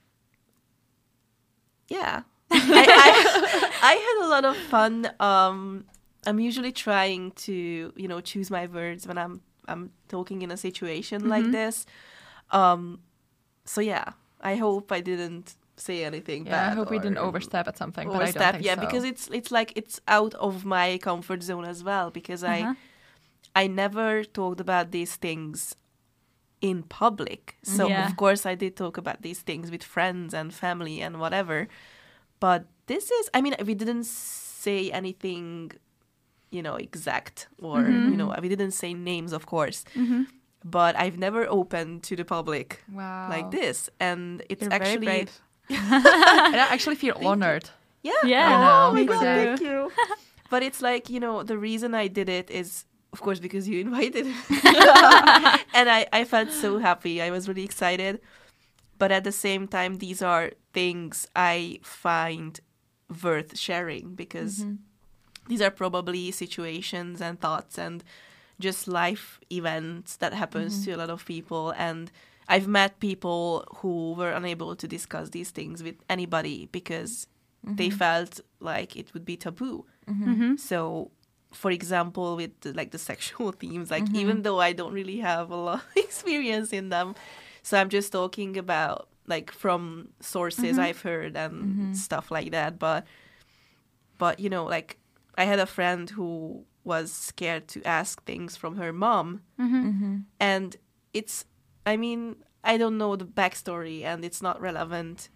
yeah. I, I, I had a lot of fun. Um, I'm usually trying to, you know, choose my words when I'm I'm talking in a situation Mm-hmm. like this. Um, so yeah, I hope I didn't say anything Yeah, bad. I hope we didn't overstep at something, but I overstep. don't think yeah, so. because it's it's like it's out of my comfort zone as well. Because Uh-huh. I I never talked about these things in public. So Yeah. of course I did talk about these things with friends and family and whatever. But this is I mean we didn't say anything you know exact or Mm-hmm. you know we didn't say names of course. But I've never opened to the public wow. like this and it's You're very actually brave. And I actually feel honored. yeah. Yeah. I know. Oh my god, too. thank you. but it's like, you know, the reason I did it is of course because you invited me. and I, I felt so happy. I was really excited. But at the same time these are things I find worth sharing because mm-hmm. these are probably situations and thoughts and just life events that happens mm-hmm. to a lot of people. And I've met people who were unable to discuss these things with anybody because they mm-hmm. felt like it would be taboo. So, for example, with the, like the sexual themes, like even though I don't really have a lot of experience in them, so I'm just talking about like from sources mm-hmm. I've heard and mm-hmm. stuff like that. But, but you know, like I had a friend who was scared to ask things from her mom, mm-hmm. and it's, I mean. I don't know the backstory and it's not relevant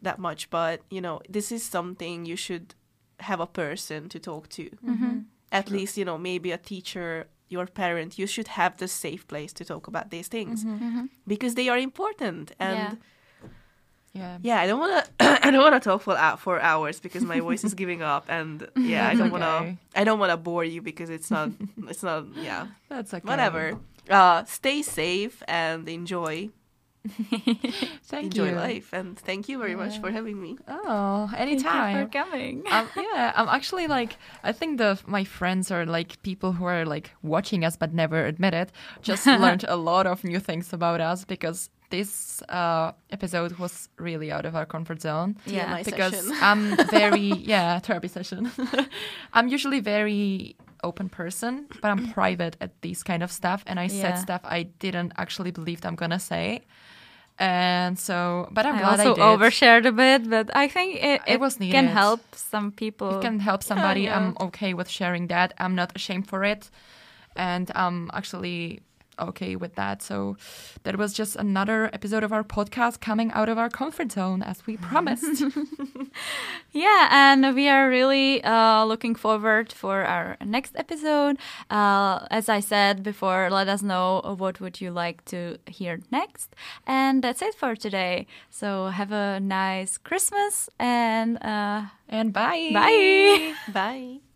that much, but you know, this is something you should have a person to talk to. Mm-hmm. At least, you know, maybe a teacher, your parent, you should have the safe place to talk about these things Mm-hmm. because they are important. And Yeah. Yeah. yeah, I don't want to. I don't want to talk for hou- for hours because my voice is giving up, and yeah, I don't want to. okay. I don't want to bore you because it's not. it's not. Yeah, That's okay. whatever. Uh, stay safe and enjoy Thank enjoy you. life, and thank you very much for having me. Oh, Thank you anytime. for coming. um, yeah, I'm actually like I think the my friends are like people who are like watching us but never admit it. Just learned a lot of new things about us because this uh, episode was really out of our comfort zone. Yeah, TMI because session. I'm very yeah therapy session. I'm usually very open person, but I'm private at these kind of stuff, and I Yeah. said stuff I didn't actually believe I'm gonna say. And so, but I'm I glad also I did. overshared a bit, but I think it, It was can help some people. it can help somebody. yeah. I'm okay with sharing that. I'm not ashamed for it. And I'm actually okay with that. So that was just another episode of our podcast coming out of our comfort zone as we promised. Yeah, and we are really uh, looking forward for our next episode. Uh, as I said before, let us know what would you like to hear next. And that's it for today. So have a nice Christmas and uh, and bye. bye. Bye.